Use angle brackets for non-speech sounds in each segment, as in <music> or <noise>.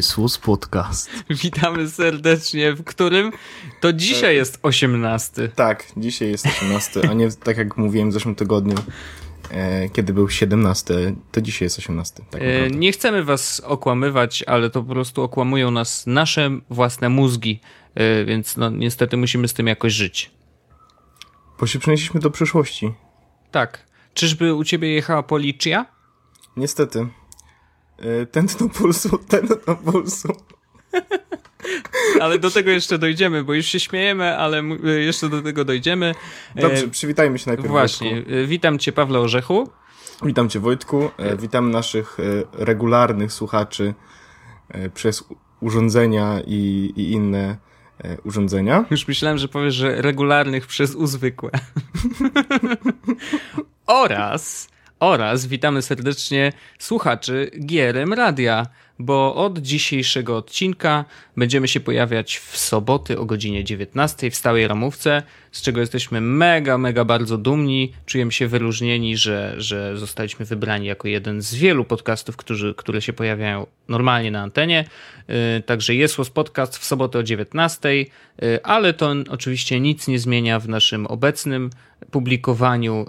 Jesus Podcast. Witamy serdecznie, w którym to dzisiaj jest 18. Tak, dzisiaj jest 18, a nie tak jak mówiłem w zeszłym tygodniu, e, kiedy był 17, to dzisiaj jest 18. Tak e, nie chcemy was okłamywać, ale to po prostu okłamują nas nasze własne mózgi, e, więc no, niestety musimy z tym jakoś żyć. Bo się przenieśliśmy do przyszłości. Tak. Czyżby u ciebie jechała policja? Niestety. E, tętno pulsu, tętno pulsu. ale do tego jeszcze dojdziemy, bo już się śmiejemy, ale e, jeszcze do tego dojdziemy. Dobrze, przywitajmy się najpierw. Właśnie. Wojtku. E, witam cię, Pawle Orzechu. Witam cię, Wojtku. Witam naszych regularnych słuchaczy przez urządzenia i, i inne urządzenia. Już myślałem, że powiesz, że regularnych przez uzwykłe. <laughs> Oraz oraz witamy serdecznie słuchaczy GRM Radia, bo od dzisiejszego odcinka będziemy się pojawiać w soboty o godzinie 19 w stałej ramówce, z czego jesteśmy mega, mega bardzo dumni. Czujemy się wyróżnieni, że, że zostaliśmy wybrani jako jeden z wielu podcastów, którzy, które się pojawiają normalnie na antenie. Yy, także jest podcast w sobotę o 19, yy, ale to oczywiście nic nie zmienia w naszym obecnym publikowaniu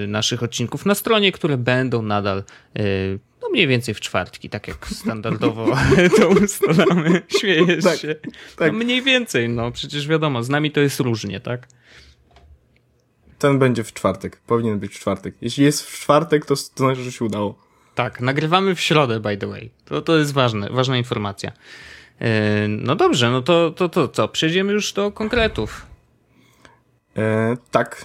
yy, naszych odcinków na stronie, które będą nadal no mniej więcej w czwartki, tak jak standardowo <laughs> to ustalamy. Śmiejesz tak, się. Tak. No mniej więcej, no przecież wiadomo, z nami to jest różnie, tak? Ten będzie w czwartek. Powinien być w czwartek. Jeśli jest w czwartek, to, to znaczy, że się udało. Tak, nagrywamy w środę, by the way. To, to jest ważne, ważna informacja. Yy, no dobrze, no to, to, to co? Przejdziemy już do konkretów. E, tak,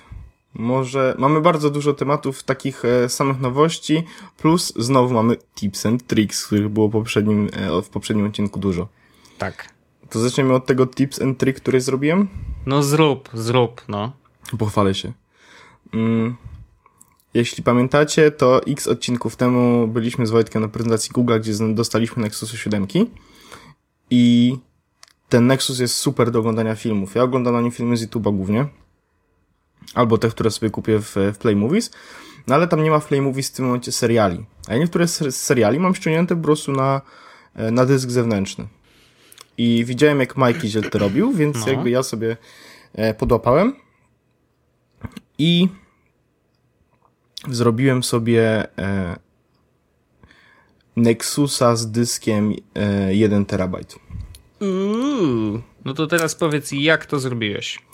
może mamy bardzo dużo tematów takich e, samych nowości, plus znowu mamy tips and tricks, których było poprzednim, e, w poprzednim odcinku dużo. Tak. To zaczniemy od tego tips and trick, który zrobiłem? No zrób, zrób, no. Pochwalę się. Mm. Jeśli pamiętacie, to x odcinków temu byliśmy z Wojtkiem na prezentacji Google, gdzie dostaliśmy Nexusa 7 i ten Nexus jest super do oglądania filmów. Ja oglądam na nim filmy z YouTube'a głównie albo te, które sobie kupię w, w Play Movies, no ale tam nie ma w Play Movies w tym momencie seriali. A ja niektóre z seriali mam ściągnięte po prostu na, e, na dysk zewnętrzny. I widziałem, jak Mike Iziel to robił, więc no. jakby ja sobie e, podłapałem i zrobiłem sobie e, Nexusa z dyskiem 1 terabajt. Uuu, no to teraz powiedz, jak to zrobiłeś?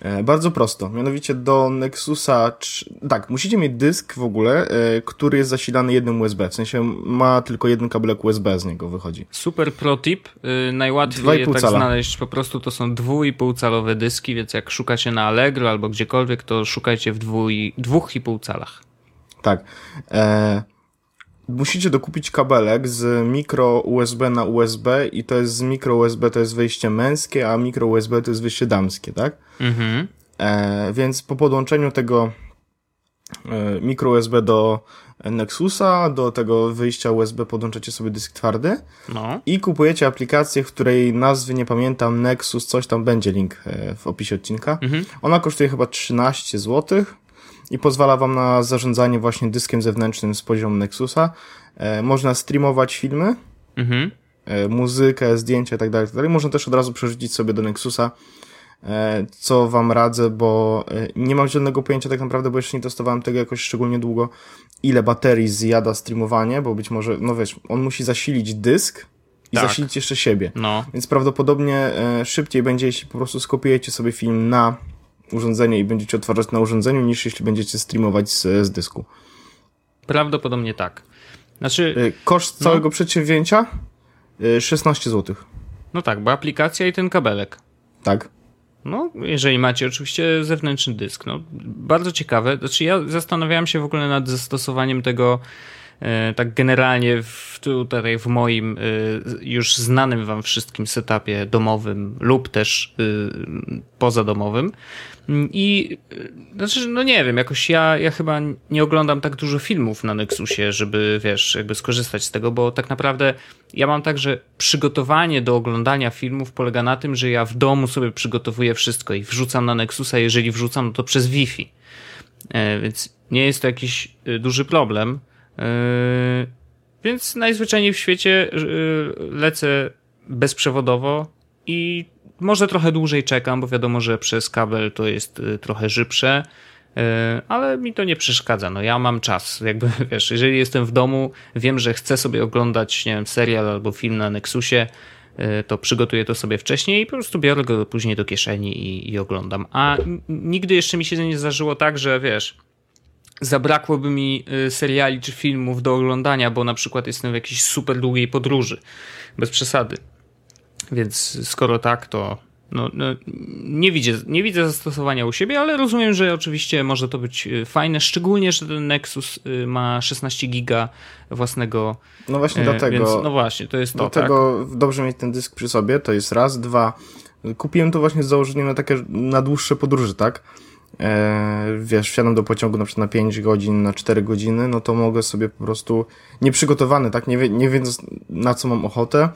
E, bardzo prosto. Mianowicie do Nexusa. Tak, musicie mieć dysk w ogóle, e, który jest zasilany jednym USB. W sensie ma tylko jeden kabelek USB z niego wychodzi. Super pro tip. Y, najłatwiej je tak cala. znaleźć po prostu to są 2,5 calowe dyski, więc jak szukacie na Allegro albo gdziekolwiek, to szukajcie w 2,5 calach. Tak. E musicie dokupić kabelek z mikro USB na USB i to jest z mikro USB to jest wejście męskie, a mikro USB to jest wyjście damskie, tak? Mhm. E, więc po podłączeniu tego e, mikro USB do Nexusa, do tego wyjścia USB podłączacie sobie dysk twardy no. i kupujecie aplikację, w której nazwy nie pamiętam, Nexus, coś tam będzie link e, w opisie odcinka. Mhm. Ona kosztuje chyba 13 złotych i pozwala wam na zarządzanie właśnie dyskiem zewnętrznym z poziomu Nexusa. E, można streamować filmy, mhm. e, muzykę, zdjęcia itd., tak itd. Tak można też od razu przerzucić sobie do Nexusa, e, co wam radzę, bo nie mam żadnego pojęcia tak naprawdę, bo jeszcze nie testowałem tego jakoś szczególnie długo, ile baterii zjada streamowanie, bo być może, no wiesz, on musi zasilić dysk, i tak. zasilić jeszcze siebie. No. Więc prawdopodobnie szybciej będzie, jeśli po prostu skopiujecie sobie film na urządzenie i będziecie odtwarzać na urządzeniu, niż jeśli będziecie streamować z, z dysku. Prawdopodobnie tak. Znaczy, y, Koszt no. całego przedsięwzięcia 16 y, zł. No tak, bo aplikacja i ten kabelek. Tak. No, jeżeli macie oczywiście zewnętrzny dysk. No, bardzo ciekawe. Znaczy, ja zastanawiałem się w ogóle nad zastosowaniem tego tak generalnie w, tutaj w moim e, już znanym wam wszystkim setupie domowym lub też e, pozadomowym. I znaczy, no nie wiem, jakoś ja, ja chyba nie oglądam tak dużo filmów na Nexusie, żeby wiesz, jakby skorzystać z tego, bo tak naprawdę ja mam tak, że przygotowanie do oglądania filmów polega na tym, że ja w domu sobie przygotowuję wszystko i wrzucam na Nexusa, jeżeli wrzucam, no to przez Wi-Fi. Więc nie jest to jakiś duży problem. Yy, Więc najzwyczajniej w świecie y, lecę bezprzewodowo i może trochę dłużej czekam, bo wiadomo, że przez kabel to jest y, trochę szybsze, y, ale mi to nie przeszkadza. No ja mam czas, jakby <laughs> wiesz, jeżeli jestem w domu, wiem, że chcę sobie oglądać, nie wiem, serial albo film na Nexusie, to przygotuję to sobie wcześniej i po prostu biorę go później do kieszeni i, i oglądam. A nigdy jeszcze mi się nie zdarzyło tak, że wiesz, zabrakłoby mi seriali czy filmów do oglądania, bo na przykład jestem w jakiejś super długiej podróży. Bez przesady. Więc skoro tak, to no, no, nie, widzę, nie widzę zastosowania u siebie, ale rozumiem, że oczywiście może to być y, fajne, szczególnie, że ten Nexus y, ma 16 giga własnego. No właśnie dlatego. Więc, no właśnie, to jest to. Dlatego tak? dobrze mieć ten dysk przy sobie, to jest raz. Dwa, kupiłem to właśnie z założeniem na takie, na dłuższe podróże, tak? E, wiesz, wsiadam do pociągu na przykład na 5 godzin, na 4 godziny, no to mogę sobie po prostu, nieprzygotowany, tak, nie, wie, nie wiedząc na co mam ochotę,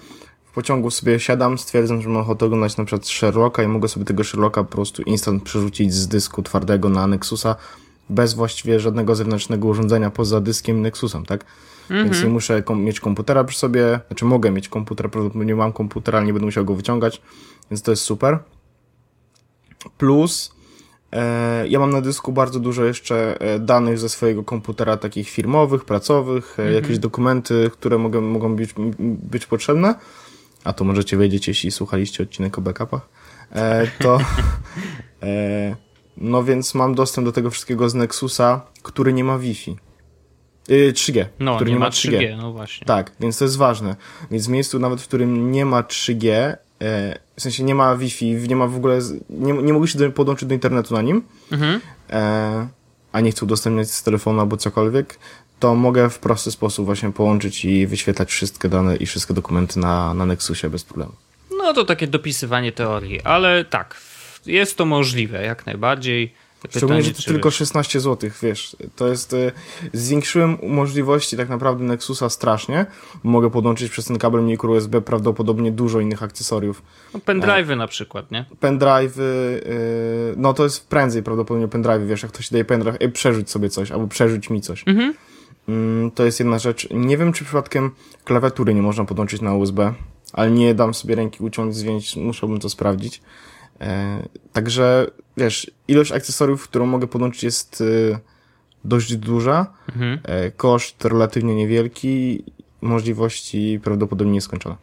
w pociągu sobie siadam, stwierdzam, że mam ochotę oglądać na przykład Sherlocka i mogę sobie tego Sherlocka po prostu instant przerzucić z dysku twardego na Nexusa bez właściwie żadnego zewnętrznego urządzenia poza dyskiem Nexusem, tak? Mhm. Więc nie muszę kom mieć komputera przy sobie, znaczy mogę mieć komputer, prawdopodobnie mam komputer, ale nie będę musiał go wyciągać, więc to jest super. Plus ja mam na dysku bardzo dużo jeszcze e, danych ze swojego komputera, takich firmowych, pracowych, e, mhm. jakieś dokumenty, które mogą, mogą być, być potrzebne a to możecie wiedzieć, jeśli słuchaliście odcinek o backupach, e, to <laughs> e, no więc mam dostęp do tego wszystkiego z Nexusa, który nie ma Wi-Fi. 3G. E, no, który nie, ma 3G. 3G. no właśnie. Tak, więc to jest ważne. Więc w miejscu nawet, w którym nie ma 3G, e, w sensie nie ma Wi-Fi, nie ma w ogóle, nie, nie mogę się podłączyć do internetu na nim, mhm. e, a nie chcę udostępniać z telefonu albo cokolwiek, to mogę w prosty sposób właśnie połączyć i wyświetlać wszystkie dane i wszystkie dokumenty na, na Nexusie bez problemu. No to takie dopisywanie teorii, ale tak, jest to możliwe jak najbardziej. Pytanie, Szczególnie, że to tylko wiesz... 16 zł, wiesz, to jest, y, zwiększyłem możliwości tak naprawdę Nexusa strasznie, mogę podłączyć przez ten kabel mikro USB prawdopodobnie dużo innych akcesoriów. No pendrive'y e, na przykład, nie? Pendrive'y, y, no to jest prędzej prawdopodobnie pendrive, wiesz, jak ktoś daje pendrive, ej, przerzuć sobie coś, albo przerzuć mi coś. Mhm. Mm, to jest jedna rzecz. Nie wiem, czy przypadkiem klawiatury nie można podłączyć na USB, ale nie dam sobie ręki uciąć, zwięć, musiałbym to sprawdzić. E, także, wiesz, ilość akcesoriów, którą mogę podłączyć jest e, dość duża, mhm. e, koszt relatywnie niewielki, możliwości prawdopodobnie nieskończone.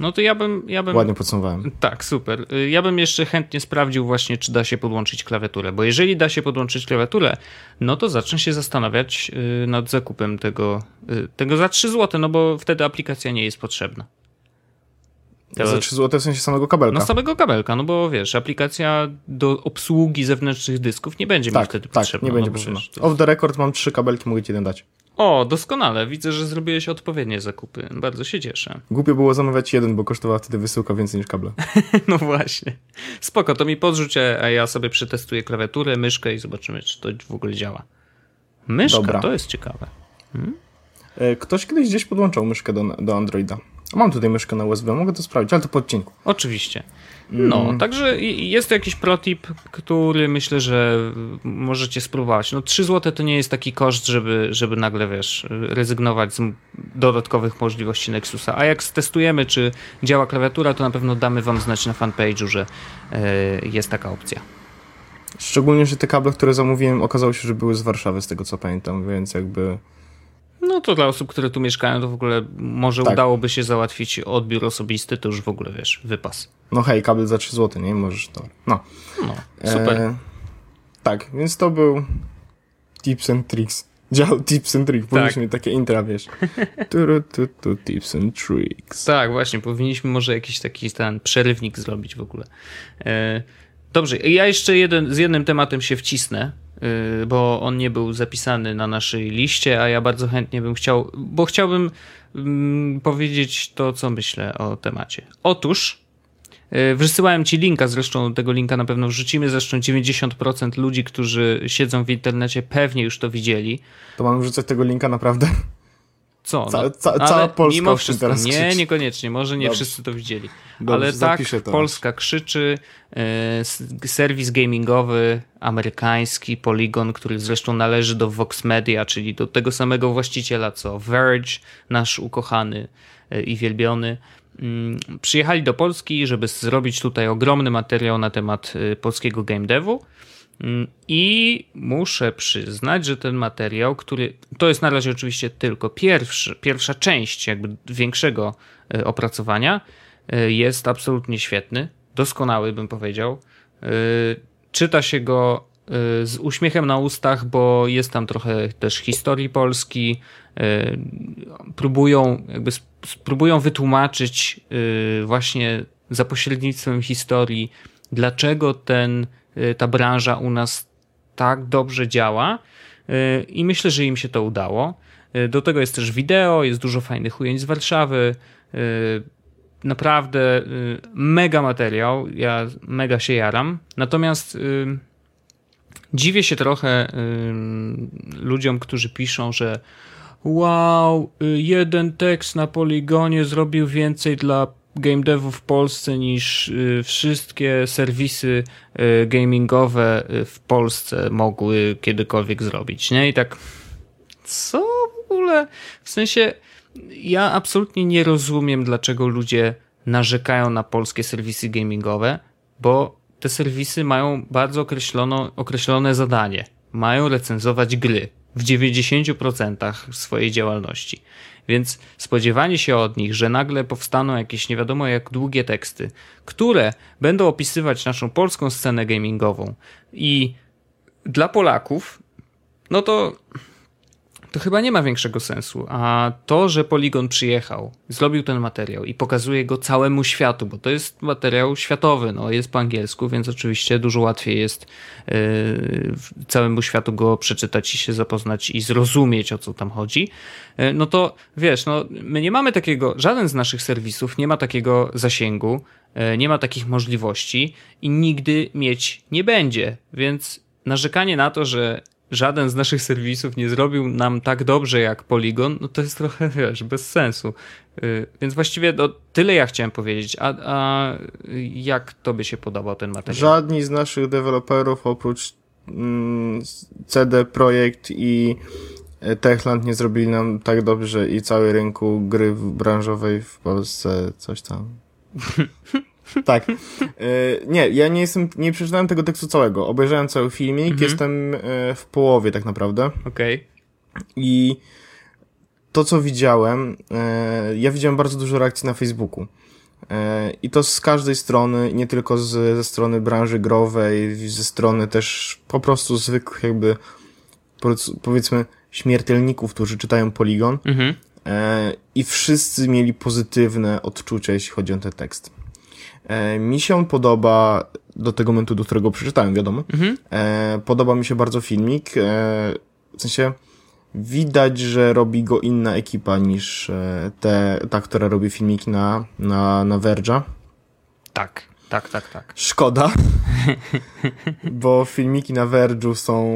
No to ja bym, ja bym. Ładnie podsumowałem. Tak, super. Ja bym jeszcze chętnie sprawdził właśnie, czy da się podłączyć klawiaturę, bo jeżeli da się podłączyć klawiaturę, no to zacznę się zastanawiać nad zakupem tego, tego za 3 zł, no bo wtedy aplikacja nie jest potrzebna. To... Za 3 zł w sensie samego kabelka. No samego kabelka, no bo wiesz, aplikacja do obsługi zewnętrznych dysków nie będzie tak, mi wtedy tak, potrzebna. nie będzie no potrzebna. Wiesz, Off the record mam trzy kabelki, mogę ci jeden dać. O, doskonale. Widzę, że zrobiłeś odpowiednie zakupy. Bardzo się cieszę. Głupio było zamawiać jeden, bo kosztowała wtedy wysyłka więcej niż kable. <laughs> no właśnie. Spoko, to mi podrzuć, a ja sobie przetestuję klawiaturę, myszkę i zobaczymy, czy to w ogóle działa. Myszka, Dobra. to jest ciekawe. Hmm? E, ktoś kiedyś gdzieś podłączał myszkę do, do Androida. Mam tutaj myszkę na USB, mogę to sprawdzić, ale to po odcinku. Oczywiście. No, mm. także jest to jakiś protip, który myślę, że możecie spróbować. No 3 zł to nie jest taki koszt, żeby, żeby nagle, wiesz, rezygnować z dodatkowych możliwości Nexusa. A jak stestujemy, czy działa klawiatura, to na pewno damy wam znać na fanpage'u, że yy, jest taka opcja. Szczególnie, że te kable, które zamówiłem, okazało się, że były z Warszawy, z tego co pamiętam, więc jakby no to dla osób, które tu mieszkają, to w ogóle może tak. udałoby się załatwić odbiór osobisty, to już w ogóle wiesz, wypas. No hej, kabel za 3 zł, nie? Możesz to. No. No, super. E, tak, więc to był Tips and Tricks. <laughs> Dział Tips and Tricks. Powinniśmy tak. takie intra, wiesz. <laughs> tu, tu, tu, tips and Tricks. Tak, właśnie. Powinniśmy może jakiś taki ten przerywnik zrobić w ogóle. E, dobrze, ja jeszcze jeden, z jednym tematem się wcisnę. Y, bo on nie był zapisany na naszej liście, a ja bardzo chętnie bym chciał, bo chciałbym mm, powiedzieć to, co myślę o temacie. Otóż y, Wysyłałem ci linka, zresztą tego linka na pewno wrzucimy. Zresztą 90% ludzi, którzy siedzą w internecie, pewnie już to widzieli. To mam wrzucać tego linka naprawdę? Co? Ca, no, ca, cała Polska mimo wszystko, teraz Nie, krzyczy. niekoniecznie, może nie Dobrze. wszyscy to widzieli. Dobrze, ale tak. Polska krzyczy, e, serwis gamingowy amerykański, Polygon, który zresztą należy do Vox Media, czyli do tego samego właściciela co Verge, nasz ukochany e, i wielbiony. Mm, Przyjechali do Polski, żeby zrobić tutaj ogromny materiał na temat e, polskiego game devu. Mm, I muszę przyznać, że ten materiał, który to jest na razie oczywiście tylko pierwszy, pierwsza część jakby większego e, opracowania, e, jest absolutnie świetny, doskonały bym powiedział. E, Czyta się go z uśmiechem na ustach, bo jest tam trochę też historii Polski. Próbują jakby sp- spróbują wytłumaczyć właśnie za pośrednictwem historii, dlaczego ten, ta branża u nas tak dobrze działa y, i myślę, że im się to udało. Y, Do tego jest też wideo, jest dużo fajnych ujęć z Warszawy. y, Naprawdę y, mega materiał, ja mega się jaram. Natomiast y, dziwię się trochę y, ludziom, którzy piszą, że wow, y, jeden tekst na poligonie zrobił więcej dla game devu w Polsce niż y, wszystkie serwisy y, gamingowe y, w Polsce mogły kiedykolwiek zrobić, nie? I tak co w ogóle? W sensie ja absolutnie nie rozumiem, dlaczego ludzie narzekają na polskie serwisy gamingowe, bo te serwisy mają bardzo określono, określone zadanie. Mają recenzować gry w 90% swojej działalności. Więc spodziewanie się od nich, że nagle powstaną jakieś nie wiadomo jak długie teksty, które będą opisywać naszą polską scenę gamingową i dla Polaków, no to to chyba nie ma większego sensu. A to, że Polygon przyjechał, zrobił ten materiał i pokazuje go całemu światu, bo to jest materiał światowy, no jest po angielsku, więc oczywiście dużo łatwiej jest yy, całemu światu go przeczytać i się zapoznać i zrozumieć o co tam chodzi. Yy, no to wiesz, no my nie mamy takiego, żaden z naszych serwisów nie ma takiego zasięgu, yy, nie ma takich możliwości i nigdy mieć nie będzie, więc narzekanie na to, że żaden z naszych serwisów nie zrobił nam tak dobrze jak Polygon, no to jest trochę, wiesz, bez sensu. Yy, Więc właściwie no, tyle ja chciałem powiedzieć. A, a jak tobie się podobał ten materiał? Żadni z naszych deweloperów oprócz mm, CD Projekt i e, Techland nie zrobili nam tak dobrze i cały rynku gry w- branżowej w Polsce coś tam. <laughs> tak. E, nie, ja nie jestem, nie przeczytałem tego tekstu całego. Obejrzałem cały filmik, jestem e, w połowie tak naprawdę. Okej. I to, co widziałem, e, ja widziałem bardzo dużo reakcji na Facebooku. I to z każdej strony, nie tylko z, ze strony branży growej, ze strony też po prostu zwykłych jakby, powiedz- powiedzmy, śmiertelników, którzy czytają Polygon. Mhm. I wszyscy mieli pozytywne odczucia, jeśli chodzi o ten tekst. E, mi się podoba do tego momentu, do którego przeczytałem, wiadomo. Mhm. E, podoba mi się bardzo filmik. E, w sensie widać, że robi go inna ekipa niż te, ta, która robi filmiki na, na, na Verge'a. Tak, tak, tak, tak. Szkoda, <laughs> bo filmiki na Verge'u są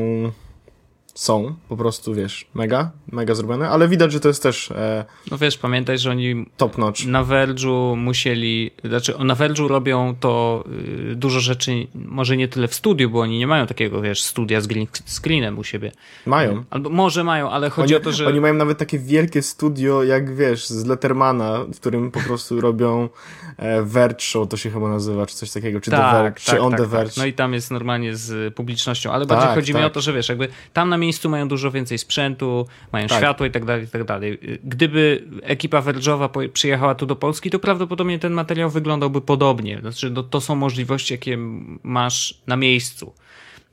są po prostu, wiesz, mega, mega zrobione, ale widać, że to jest też e, No wiesz, pamiętaj, że oni top notch. na Verge'u musieli, znaczy na Verge'u robią to y, dużo rzeczy, może nie tyle w studiu, bo oni nie mają takiego, wiesz, studia z green screenem u siebie. Mają. Albo może mają, ale chodzi Oni, o to, że... oni mają nawet takie wielkie studio, jak wiesz, z Lettermana, w którym po prostu robią e, Verge Show, to się chyba nazywa, czy coś takiego, czy The Verge, czy On The Verge. No i tam jest normalnie z publicznością, ale bardziej Tak, chodzi mi tak. o to, że wiesz, jakby tam na miejscu mają dużo więcej sprzętu, mają Tak. światło i tak dalej, i tak dalej. Gdyby ekipa Verge'owa przyjechała tu do Polski, to prawdopodobnie ten materiał wyglądałby podobnie. Znaczy, no, to są możliwości, jakie masz na miejscu.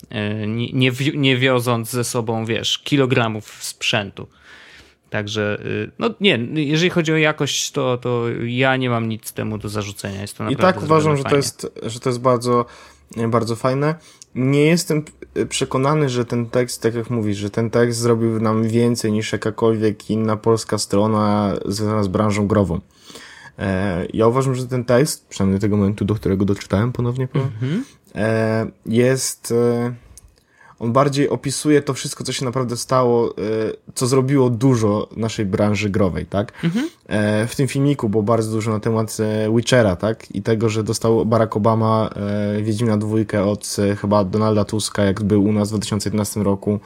E, Nie, nie, wi- nie wioząc ze sobą, wiesz, kilogramów sprzętu. Także, y, no nie, jeżeli chodzi o jakość, to, to ja nie mam nic temu do zarzucenia. Jest to I naprawdę tak uważam, że to jest, że to jest bardzo, bardzo fajne. Nie jestem przekonany, że ten tekst, tak jak mówisz, że ten tekst zrobił nam więcej niż jakakolwiek inna polska strona związana z branżą grową. E, ja uważam, że ten tekst, przynajmniej tego momentu, do którego doczytałem ponownie, Mhm. e, jest, e, on bardziej opisuje to wszystko, co się naprawdę stało, e, co zrobiło dużo naszej branży growej, tak? Mhm. E, w tym filmiku było bardzo dużo na temat e, Witchera, tak? I tego, że dostał Barack Obama Wiedźmina dwójkę od chyba Donalda Tuska, jak był u nas w 2011 roku.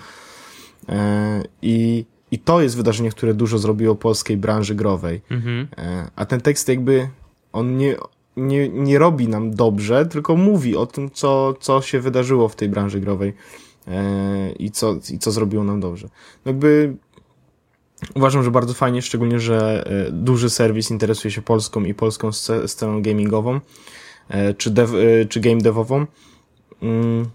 I, I to jest wydarzenie, które dużo zrobiło polskiej branży growej. Mhm. A ten tekst jakby, on nie, nie, nie robi nam dobrze, tylko mówi o tym, co, co się wydarzyło w tej branży growej i, co, i co zrobiło nam dobrze. No jakby uważam, że bardzo fajnie, szczególnie, że e, duży serwis interesuje się polską i polską sceną gamingową, e, czy, dev, e, czy game devową. Mm,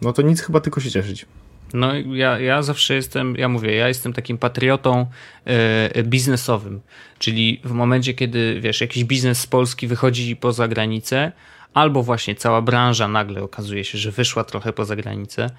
no to nic chyba tylko się cieszyć. No ja, ja zawsze jestem, ja mówię, ja jestem takim patriotą e, biznesowym, czyli w momencie, kiedy wiesz, jakiś biznes z Polski wychodzi poza granicę, albo właśnie cała branża nagle okazuje się, że wyszła trochę poza granicę,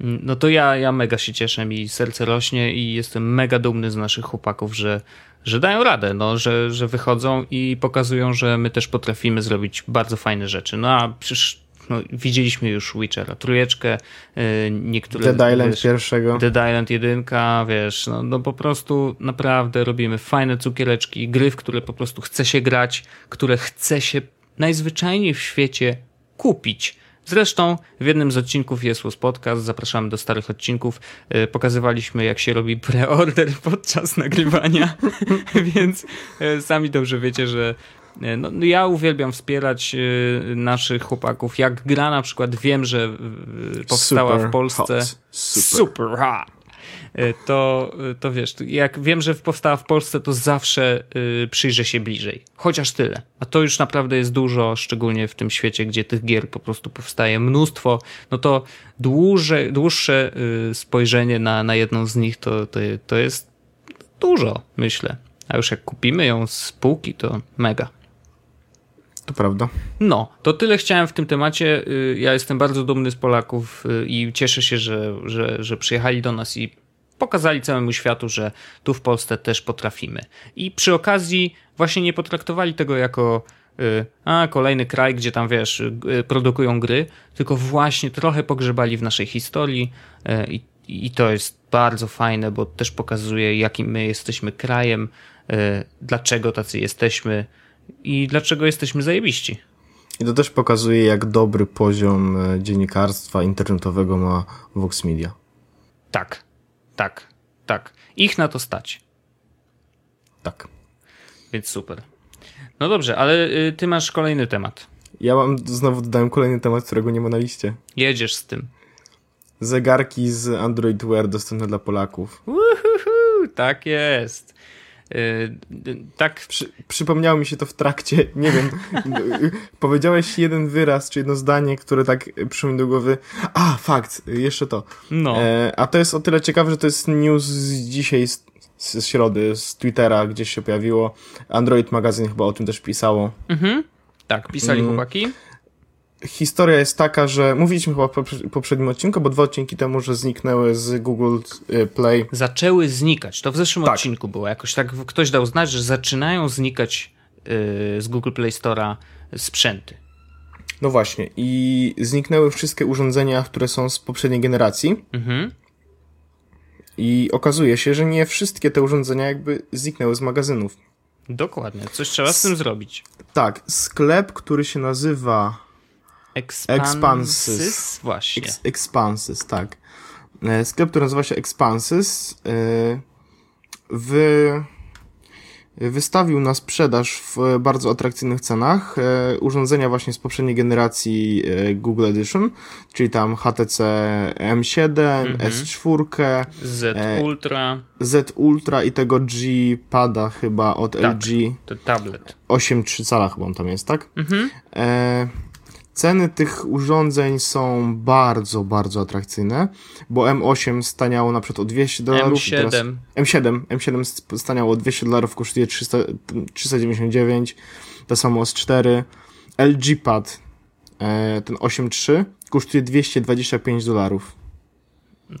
mm, no to ja, ja mega się cieszę, mi serce rośnie i jestem mega dumny z naszych chłopaków, że, że dają radę, no, że, że wychodzą i pokazują, że my też potrafimy zrobić bardzo fajne rzeczy. No a przecież no, widzieliśmy już Witchera, trójeczkę, y, niektóre... Dead Island wiesz, pierwszego. Dead Island jedynka, wiesz, no, no po prostu naprawdę robimy fajne cukiereczki, gry, w które po prostu chce się grać, które chce się najzwyczajniej w świecie kupić. Zresztą w jednym z odcinków jest Podcast, zapraszamy do starych odcinków. Y, pokazywaliśmy, jak się robi preorder <laughs> podczas nagrywania, <laughs> więc y, sami dobrze wiecie, że E, no, no, ja uwielbiam wspierać e, naszych chłopaków. Jak gra na przykład wiem, że e, powstała super w Polsce hot. Super. super hot. To, to wiesz, jak wiem, że powstała w Polsce, to zawsze przyjrzę się bliżej. Chociaż tyle. A to już naprawdę jest dużo, szczególnie w tym świecie, gdzie tych gier po prostu powstaje mnóstwo. No to dłuższe, dłuższe spojrzenie na, na jedną z nich to, to, to jest dużo, myślę. A już jak kupimy ją z półki, to mega. To prawda. No, to tyle chciałem w tym temacie. Y, ja jestem bardzo dumny z Polaków y, i cieszę się, że, że, że przyjechali do nas i pokazali całemu światu, że tu w Polsce też potrafimy. I przy okazji właśnie nie potraktowali tego jako y, a kolejny kraj, gdzie tam wiesz, produkują gry, tylko właśnie trochę pogrzebali w naszej historii i, i to jest bardzo fajne, bo też pokazuje, jakim my jesteśmy krajem, dlaczego tacy jesteśmy i dlaczego jesteśmy zajebiści. I to też pokazuje, jak dobry poziom dziennikarstwa internetowego ma Vox Media. Tak, tak, tak. Ich na to stać. Tak. Więc super. No dobrze, ale y, ty masz kolejny temat. Ja mam, znowu dodałem kolejny temat, którego nie ma na liście. Jedziesz z tym. Zegarki z Android Wear dostępne dla Polaków. Uhuhu, tak jest. Yy, tak. Przy, przypomniało mi się to w trakcie, <laughs> nie wiem, powiedziałeś jeden wyraz, czy jedno zdanie, które tak przyszło mi do głowy. A, fakt, jeszcze to. No. E, a to jest o tyle ciekawe, że to jest news z dzisiaj, z, z środy, z Twittera, gdzieś się pojawiło. Android Magazine chyba o tym też pisało. Mhm. Tak, pisali mm. chłopaki historia jest taka, że mówiliśmy chyba w poprzednim odcinku, bo dwa odcinki temu, że zniknęły z Google y, Play. Zaczęły znikać. To w zeszłym tak. odcinku było. Jakoś tak ktoś dał znać, że zaczynają znikać yy, z Google Play Store'a sprzęty. No właśnie. I zniknęły wszystkie urządzenia, które są z poprzedniej generacji. Mhm. I okazuje się, że nie wszystkie te urządzenia jakby zniknęły z magazynów. Dokładnie. Coś trzeba z tym zrobić. Tak. Sklep, który się nazywa Expanses. Właśnie. Ex Expanses, tak. E, sklep, który nazywa się Expanses, e, w wystawił na sprzedaż w bardzo atrakcyjnych cenach e, urządzenia właśnie z poprzedniej generacji Google Edition, czyli tam HTC M7, mhm. S4, Z Ultra, Z Ultra i tego G Pada chyba od tak, LG. To tablet. 8,3 cala chyba on tam jest, tak? Mhm. E Ceny tych urządzeń są bardzo, bardzo atrakcyjne, bo M8 staniało na przykład o 200 dolarów. M7. M7. M7 staniało o 200 dolarów, kosztuje 300, 399. To samo S4. LG Pad, e, ten 8.3, kosztuje 225 dolarów.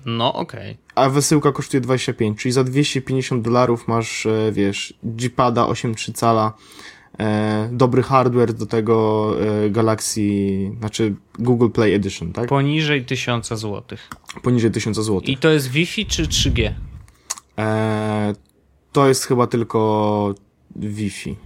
No, okej. Okay. A wysyłka kosztuje 25, czyli za 250 dolarów masz, e, wiesz, G-Pada 8.3 cala e, dobry hardware do tego e, Galaxy, znaczy Google Play Edition, tak? Poniżej 1000 zł. Poniżej 1000 zł. I to jest Wi-Fi czy 3G? E, to jest chyba tylko Wi-Fi.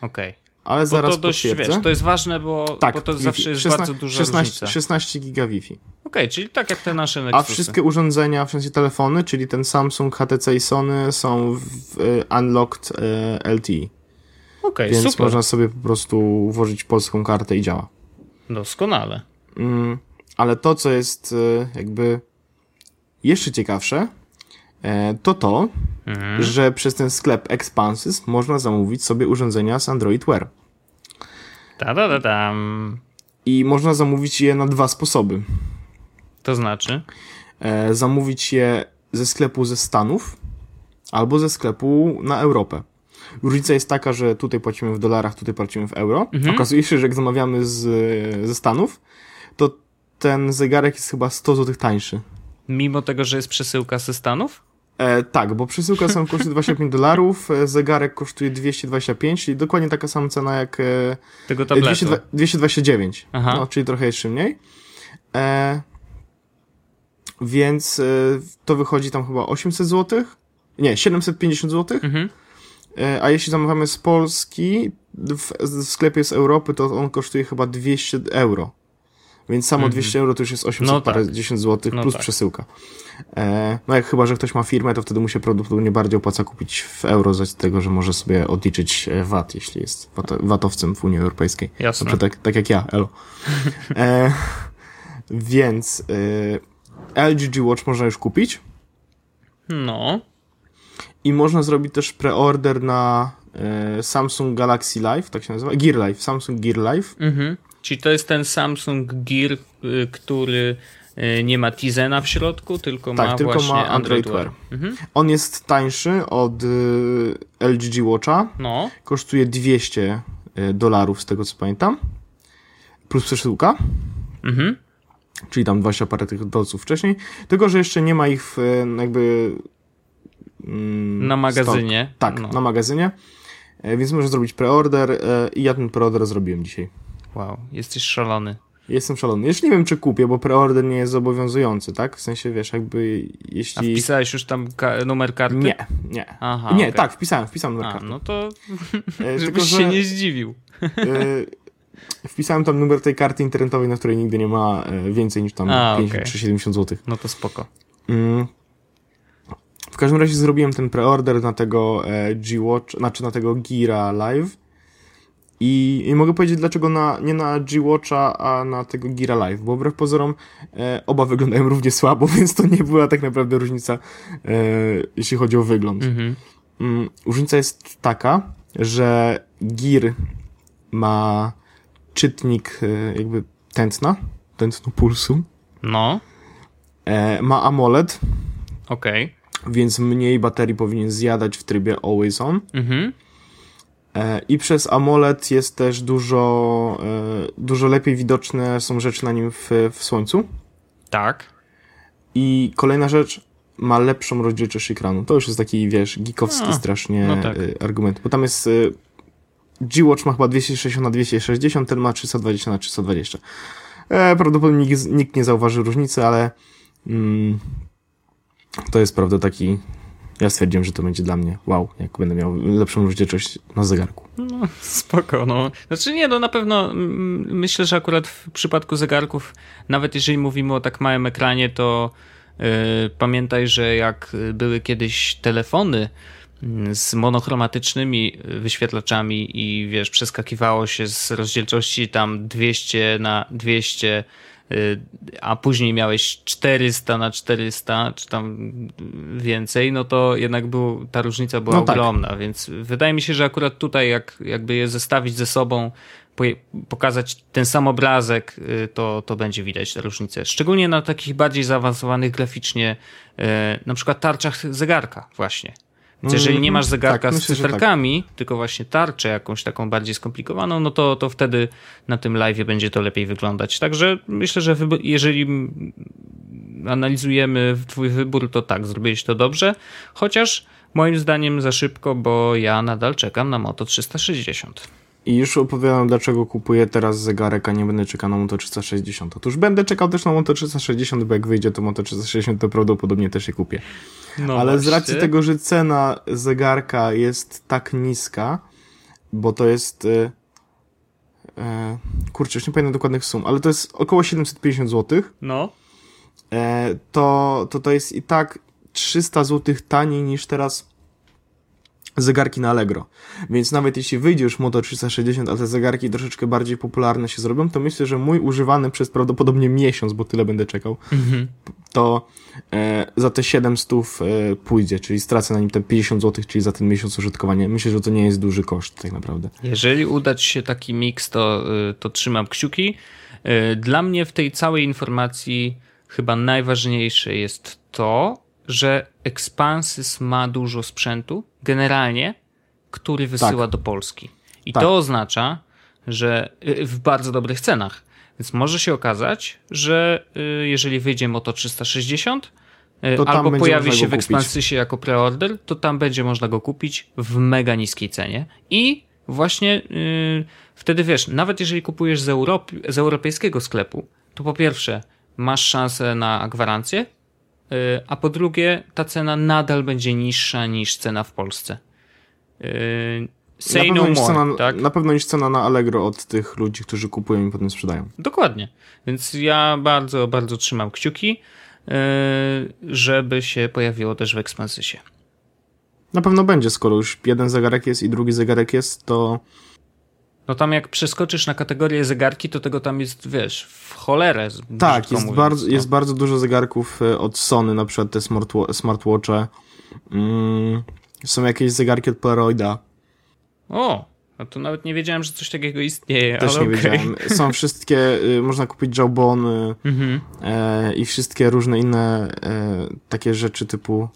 Okej. Okay. Ale zaraz bo to dość, potwierdzę. wiesz, to jest ważne, bo, tak, bo to zawsze jest 16, bardzo duża 16, różnica. 16 giga Wi-Fi. Okej, okay, czyli tak jak te nasze A Nexusy. wszystkie urządzenia, w sensie telefony, czyli ten Samsung, HTC i Sony są w e, unlocked LTE. Okej, Więc super. można sobie po prostu włożyć polską kartę i działa. Doskonale. Mm, ale to, co jest e, jakby jeszcze ciekawsze, e, to to, Mhm. że przez ten sklep Expansys można zamówić sobie urządzenia z Android Wear. Ta da da dam. I można zamówić je na dwa sposoby. To znaczy? E, zamówić je ze sklepu ze Stanów albo ze sklepu na Europę. Różnica jest taka, że tutaj płacimy w dolarach, tutaj płacimy w euro. Mhm. Okazuje się, że jak zamawiamy z, ze Stanów, to ten zegarek jest chyba 100 zł tańszy. Mimo tego, że jest przesyłka ze Stanów? E, tak, bo przesyłka sam kosztuje <laughs> 25 dolarów, e, zegarek kosztuje 225, czyli dokładnie taka sama cena jak e, Tego e, tabletu. 200, 229, Aha. no, czyli trochę jeszcze mniej. E, więc to wychodzi tam chyba 800 zł, nie, 750 zł, Mhm. E, a jeśli zamawiamy z Polski, w, w sklepie z Europy, to on kosztuje chyba 200 euro. Więc samo 200 euro to już jest 800 Mhm. No parę, tak. 10 zł No plus tak. przesyłka. E, no jak chyba, że ktoś ma firmę, to wtedy mu się prawdopodobnie bardziej opłaca kupić w euro z tego, że może sobie odliczyć e, VAT, jeśli jest VAT, VAT-owcem w Unii Europejskiej. Jasne. Tak, tak jak ja, elo. <laughs> E, więc e, LG G Watch można już kupić No. I można zrobić też preorder na e, Samsung Galaxy Live, tak się nazywa, Gear Live, Samsung Gear Live. Mhm. Czyli to jest ten Samsung Gear, y, który y, nie ma Tizena w środku, tylko Tak, ma tylko właśnie ma Android Wear. Wear. Mhm. On jest tańszy od y, LG G Watcha, No. kosztuje 200 y, dolarów z tego co pamiętam, plus przesyłka, Mhm. czyli tam 20 parę tych dolców wcześniej, tylko że jeszcze nie ma ich w, y, jakby mm, Na magazynie. Tak, No. na magazynie, E, więc możesz zrobić preorder e, i ja ten preorder zrobiłem dzisiaj. Wow, jesteś szalony. Jestem szalony. Jeszcze nie wiem, czy kupię, bo preorder nie jest zobowiązujący, tak? W sensie, wiesz, jakby A jeśli... wpisałeś już tam ka- numer karty? Nie, nie. Aha, nie, okej. tak, wpisałem, wpisałem numer A, karty. no to E, <laughs> żebyś się nie zdziwił. e, wpisałem tam numer tej karty internetowej, na której nigdy nie ma e, więcej niż tam A, 50 okej. czy 70 zł. No to spoko. Mm. W każdym razie zrobiłem ten preorder na tego e, G-Watch, znaczy na tego Gira Live. I, I mogę powiedzieć, dlaczego na, nie na G-Watcha, a na tego Gira Live, bo wbrew pozorom e, oba wyglądają równie słabo, <laughs> więc to nie była tak naprawdę różnica, e, jeśli chodzi o wygląd. Mhm. Mm, różnica jest taka, że Gear ma czytnik e, jakby tętna, tętno pulsu, No, e, ma AMOLED, okej. Więc mniej baterii powinien zjadać w trybie Always On. Mhm. E, I przez AMOLED jest też dużo, e, dużo lepiej widoczne są rzeczy na nim w, w słońcu. Tak. I kolejna rzecz, ma lepszą rozdzielczość ekranu. To już jest taki, wiesz, geekowski A, strasznie no tak. e, argument. Bo tam jest... G-Watch ma chyba 260 na 260, ten ma 320 na 320. E, prawdopodobnie nikt, nikt nie zauważy różnicy, ale mm, to jest prawda taki... Ja stwierdziłem, że to będzie dla mnie wow, jak będę miał lepszą rozdzielczość na zegarku. No, spoko, no. Znaczy nie, no na pewno myślę, że akurat w przypadku zegarków, nawet jeżeli mówimy o tak małym ekranie, to yy, pamiętaj, że jak były kiedyś telefony mm, z monochromatycznymi wyświetlaczami i wiesz, przeskakiwało się z rozdzielczości tam 200 na 200 y, a później miałeś 400 na 400, czy tam więcej, no to jednak był, ta różnica była No tak. ogromna, więc wydaje mi się, że akurat tutaj jak jakby je zestawić ze sobą, pokazać ten sam obrazek, y, to, to będzie widać te różnice. Szczególnie na takich bardziej zaawansowanych graficznie, y, na przykład tarczach zegarka właśnie. Więc jeżeli nie masz zegarka tak, z myślę, tak. cyferkami, tylko właśnie tarczę jakąś taką bardziej skomplikowaną, no to, to wtedy na tym live będzie to lepiej wyglądać. Także myślę, że jeżeli mm, analizujemy twój wybór, to tak, zrobiłeś to dobrze. Chociaż Moim zdaniem za szybko, bo ja nadal czekam na Moto 360. I już opowiadam, dlaczego kupuję teraz zegarek, a nie będę czekał na Moto 360. Otóż będę czekał też na Moto 360, bo jak wyjdzie to Moto 360, to prawdopodobnie też je kupię. No Ale właśnie. z racji tego, że cena zegarka jest tak niska, bo to jest... Yy, yy, kurczę, już nie pamiętam dokładnych sum, ale to jest około 750 zł. No. Yy, to, to to jest i tak 300 zł taniej niż teraz zegarki na Allegro. Więc nawet jeśli wyjdzie już Moto 360, a te zegarki troszeczkę bardziej popularne się zrobią, to myślę, że mój używany przez prawdopodobnie miesiąc, bo tyle będę czekał, mm-hmm. to e, za te 700 e, pójdzie, czyli stracę na nim te 50 zł, czyli za ten miesiąc użytkowania. Myślę, że to nie jest duży koszt tak naprawdę. Jeżeli uda ci się taki miks, to, e, to trzymam kciuki. E, dla mnie w tej całej informacji chyba najważniejsze jest to, że Expansys ma dużo sprzętu, generalnie, który wysyła tak. do Polski. I tak. to oznacza, że y, w bardzo dobrych cenach. Więc może się okazać, że y, jeżeli wyjdzie Moto 360, y, to albo pojawi się w Expansysie jako preorder, to tam będzie można go kupić w mega niskiej cenie. I właśnie yy, wtedy wiesz, nawet jeżeli kupujesz z, Europy, z europejskiego sklepu, to po pierwsze masz szansę na gwarancję, a po drugie ta cena nadal będzie niższa niż cena w Polsce. Y, say na no more, cena, tak? Na pewno niż cena na Allegro od tych ludzi, którzy kupują i potem sprzedają. Dokładnie. Więc ja bardzo, bardzo trzymam kciuki, y, żeby się pojawiło też w Expansysie. Na pewno będzie, skoro już jeden zegarek jest i drugi zegarek jest, to no tam jak przeskoczysz na kategorię zegarki, to tego tam jest, wiesz, w cholerę. Tak, jest, mówiąc, bardzo, no. jest bardzo dużo zegarków e, od Sony, na przykład te smartwatche. Mm, są jakieś zegarki od Polaroida. O, a to nawet nie wiedziałem, że coś takiego istnieje. Też nie okay. wiedziałem. Są <laughs> wszystkie, y, można kupić jawbony mhm. e, i wszystkie różne inne e, takie rzeczy typu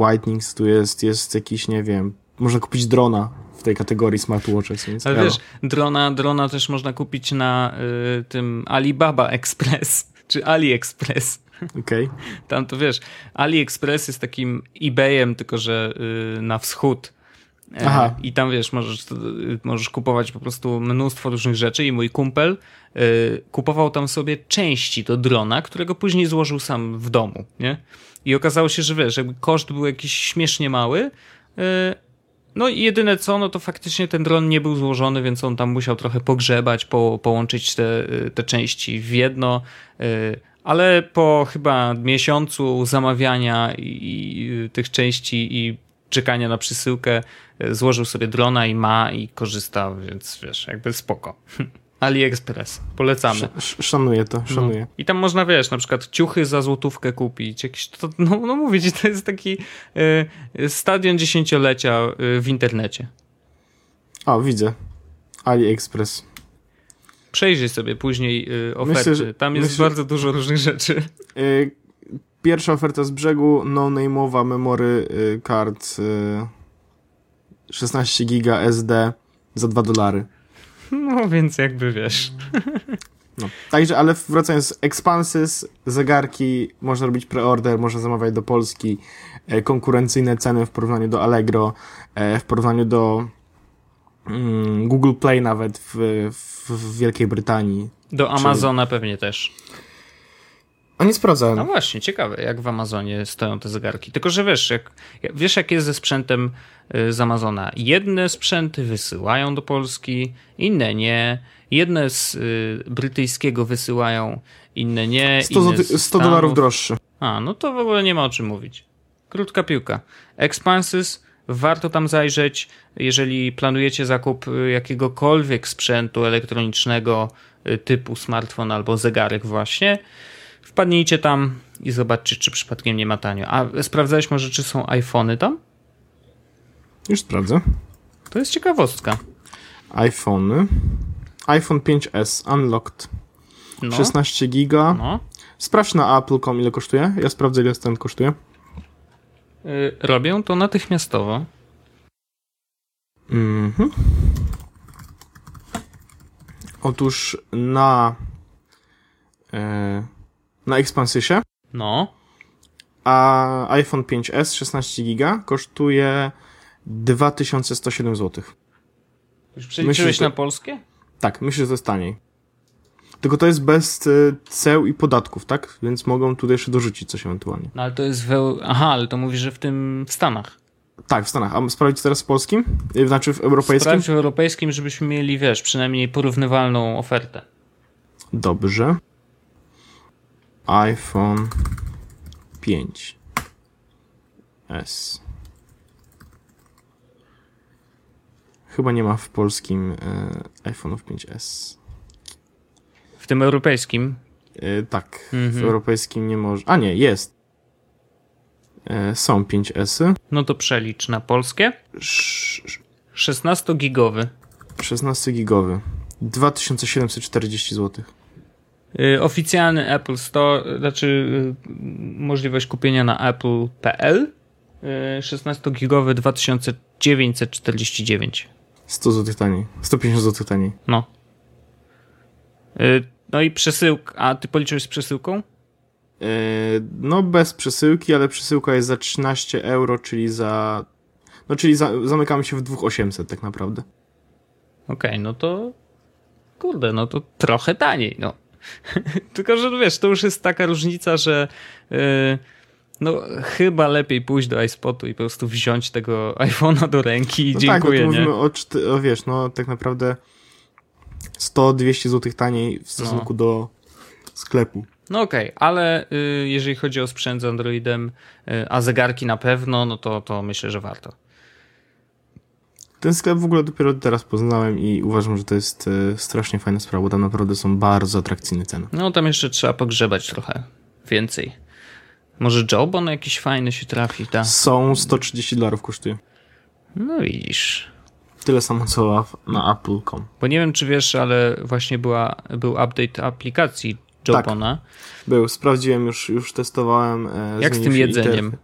whitenings tu jest, jest jakiś, nie wiem, można kupić drona tej kategorii smartwatches. Więc Ale wiesz, drona, drona też można kupić na y, tym Alibaba Express, <laughs> czy AliExpress. <laughs> Okej. Okay. Tam to wiesz, AliExpress jest takim eBayem, tylko że y, na wschód. E, Aha. I tam wiesz, możesz, y, możesz kupować po prostu mnóstwo różnych rzeczy i mój kumpel y, kupował tam sobie części do drona, którego później złożył sam w domu, nie? I okazało się, że wiesz, jakby koszt był jakiś śmiesznie mały, y, no i jedyne co, no to faktycznie ten dron nie był złożony, więc on tam musiał trochę pogrzebać, po, połączyć te, te części w jedno. Y, ale po chyba miesiącu zamawiania i, i tych części i czekania na przysyłkę y, złożył sobie drona i ma i korzysta, więc wiesz, jakby spoko. <laughs> AliExpress. Polecamy. Sz szanuję to, szanuję. No. I tam można, wiesz, na przykład ciuchy za złotówkę kupić. Jakieś, to, no, no mówię ci, to jest taki y, stadion dziesięciolecia y, w internecie. O, widzę. AliExpress. Przejrzyj sobie później y, oferty. Myślę, że, tam jest myślę, bardzo dużo różnych rzeczy. Y, pierwsza oferta z brzegu, no-name'owa memory y, card 16 giga SD za 2 dolary. <laughs> No więc jakby wiesz. <laughs> No. Także, ale wracając, Expansys, zegarki, można robić preorder, można zamawiać do Polski, e, konkurencyjne ceny w porównaniu do Allegro, e, w porównaniu do mm, Google Play nawet w, w, w Wielkiej Brytanii. Do Amazona pewnie też. A nie sprawdzałem. No właśnie, ciekawe, jak w Amazonie stoją te zegarki. Tylko, że wiesz, jak, wiesz, jak jest ze sprzętem y, z Amazona. Jedne sprzęty wysyłają do Polski, inne nie. Jedne z y, brytyjskiego wysyłają, inne nie. 100, inne 100 dolarów droższe. A, no to w ogóle nie ma o czym mówić. Krótka piłka. Expansys, warto tam zajrzeć. Jeżeli planujecie zakup y, jakiegokolwiek sprzętu elektronicznego typu smartfon albo zegarek właśnie, Wpadnijcie tam i zobaczcie, czy przypadkiem nie ma tanio. A sprawdzałeś może, czy są iPhony tam? Już sprawdzę. To jest ciekawostka. iPhony. iPhone 5S Unlocked. No. 16 giga. No. Sprawdź na Apple.com ile kosztuje. Ja sprawdzę ile ten kosztuje. Yy, robię to natychmiastowo. Mhm. Otóż na yy, na Expansysie. No. a iPhone 5S 16 giga kosztuje 2107 zł. Już przeliczyłeś Myślę, na polskie? Tak, myślę, że to jest taniej. Tylko to jest bez y, ceł i podatków, tak? Więc mogą tutaj jeszcze dorzucić coś ewentualnie. No ale to jest w... Eu- Aha, ale to mówisz, że w tym w Stanach. Tak, w Stanach. A sprawdzić teraz w polskim? Y, Znaczy w europejskim? Sprawdź w europejskim, żebyśmy mieli, wiesz, przynajmniej porównywalną ofertę. Dobrze. iPhone 5 S. Chyba nie ma w polskim e, iPhone'ów 5S. W tym europejskim E, tak, w Mhm. europejskim nie może. A nie, jest. E, są 5S-y. No to przelicz na polskie. 16-gigowy. 16-gigowy. 2740 zł. Y, Oficjalny Apple Store, znaczy y, możliwość kupienia na apple.pl. y, 16-gigowy 2949. 100 zł taniej. 150 zł taniej. No. Y, No i przesyłka. A ty policzyłeś z przesyłką? No bez przesyłki, ale przesyłka jest za 13 euro, czyli za... No czyli za, zamykamy się w 2800 tak naprawdę. Okej, no to. Kurde, no to trochę taniej, no. <laughs> Tylko, że wiesz, to już jest taka różnica, że. Yy, no, chyba lepiej pójść do iSpotu i po prostu wziąć tego iPhone'a do ręki i No dziękuję, tak, no to nie? o, czty, o wiesz, no tak naprawdę 100-200 zł taniej w stosunku No. do sklepu. No okej, ale y, jeżeli chodzi o sprzęt z Androidem, y, a zegarki na pewno, no to, to myślę, że warto. Ten sklep w ogóle dopiero teraz poznałem i uważam, że to jest e, strasznie fajna sprawa, bo tam naprawdę są bardzo atrakcyjne ceny. No tam jeszcze trzeba pogrzebać trochę więcej. Może Jobon jakiś fajny się trafi, tak? Są 130 dolarów kosztuje. No widzisz. Tyle samo co na apple.com. Bo nie wiem, czy wiesz, ale właśnie była, był update aplikacji Tak. Jobona. Był, sprawdziłem już, już testowałem. e, Jak z tym jedzeniem? interfejs.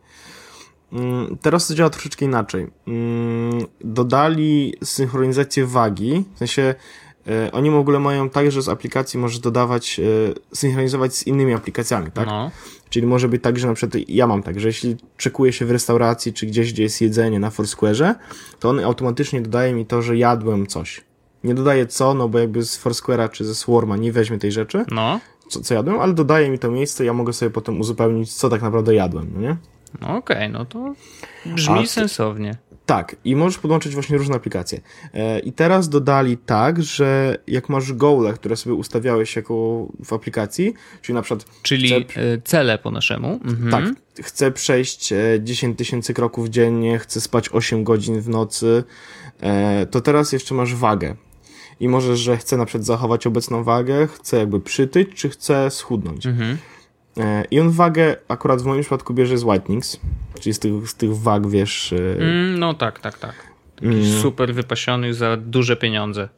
Mm, Teraz to działa troszeczkę inaczej. Mm, Dodali synchronizację wagi, w sensie e, oni w ogóle mają tak, że z aplikacji możesz dodawać, e, synchronizować z innymi aplikacjami, tak? No. Czyli może być tak, że na przykład ja mam tak, że jeśli czekuję się w restauracji czy gdzieś, gdzie jest jedzenie na Foursquare'ze, to on automatycznie dodaje mi to, że jadłem coś. Nie dodaje co, no bo jakby z Foursquare'a czy ze Swarma nie weźmie tej rzeczy, No. co, co jadłem, ale dodaje mi to miejsce, ja mogę sobie potem uzupełnić, co tak naprawdę jadłem, no nie? No okej, no to brzmi ty- sensownie. Tak, i możesz podłączyć właśnie różne aplikacje. E, I teraz dodali tak, że jak masz goale, które sobie ustawiałeś jako w aplikacji, czyli na przykład Czyli Chcę- y, cele po naszemu. Mhm. tak, chcę przejść e, 10 tysięcy kroków dziennie, chcę spać 8 godzin w nocy, e, to teraz jeszcze masz wagę. I możesz, że chcę na przykład zachować obecną wagę, chcę jakby przytyć, czy chcę schudnąć. Mhm. E, I on wagę akurat w moim przypadku bierze z Whitenings, czyli z tych, z tych wag, wiesz... e, Mm, no tak, tak, tak. mm, Super wypasiony za duże pieniądze.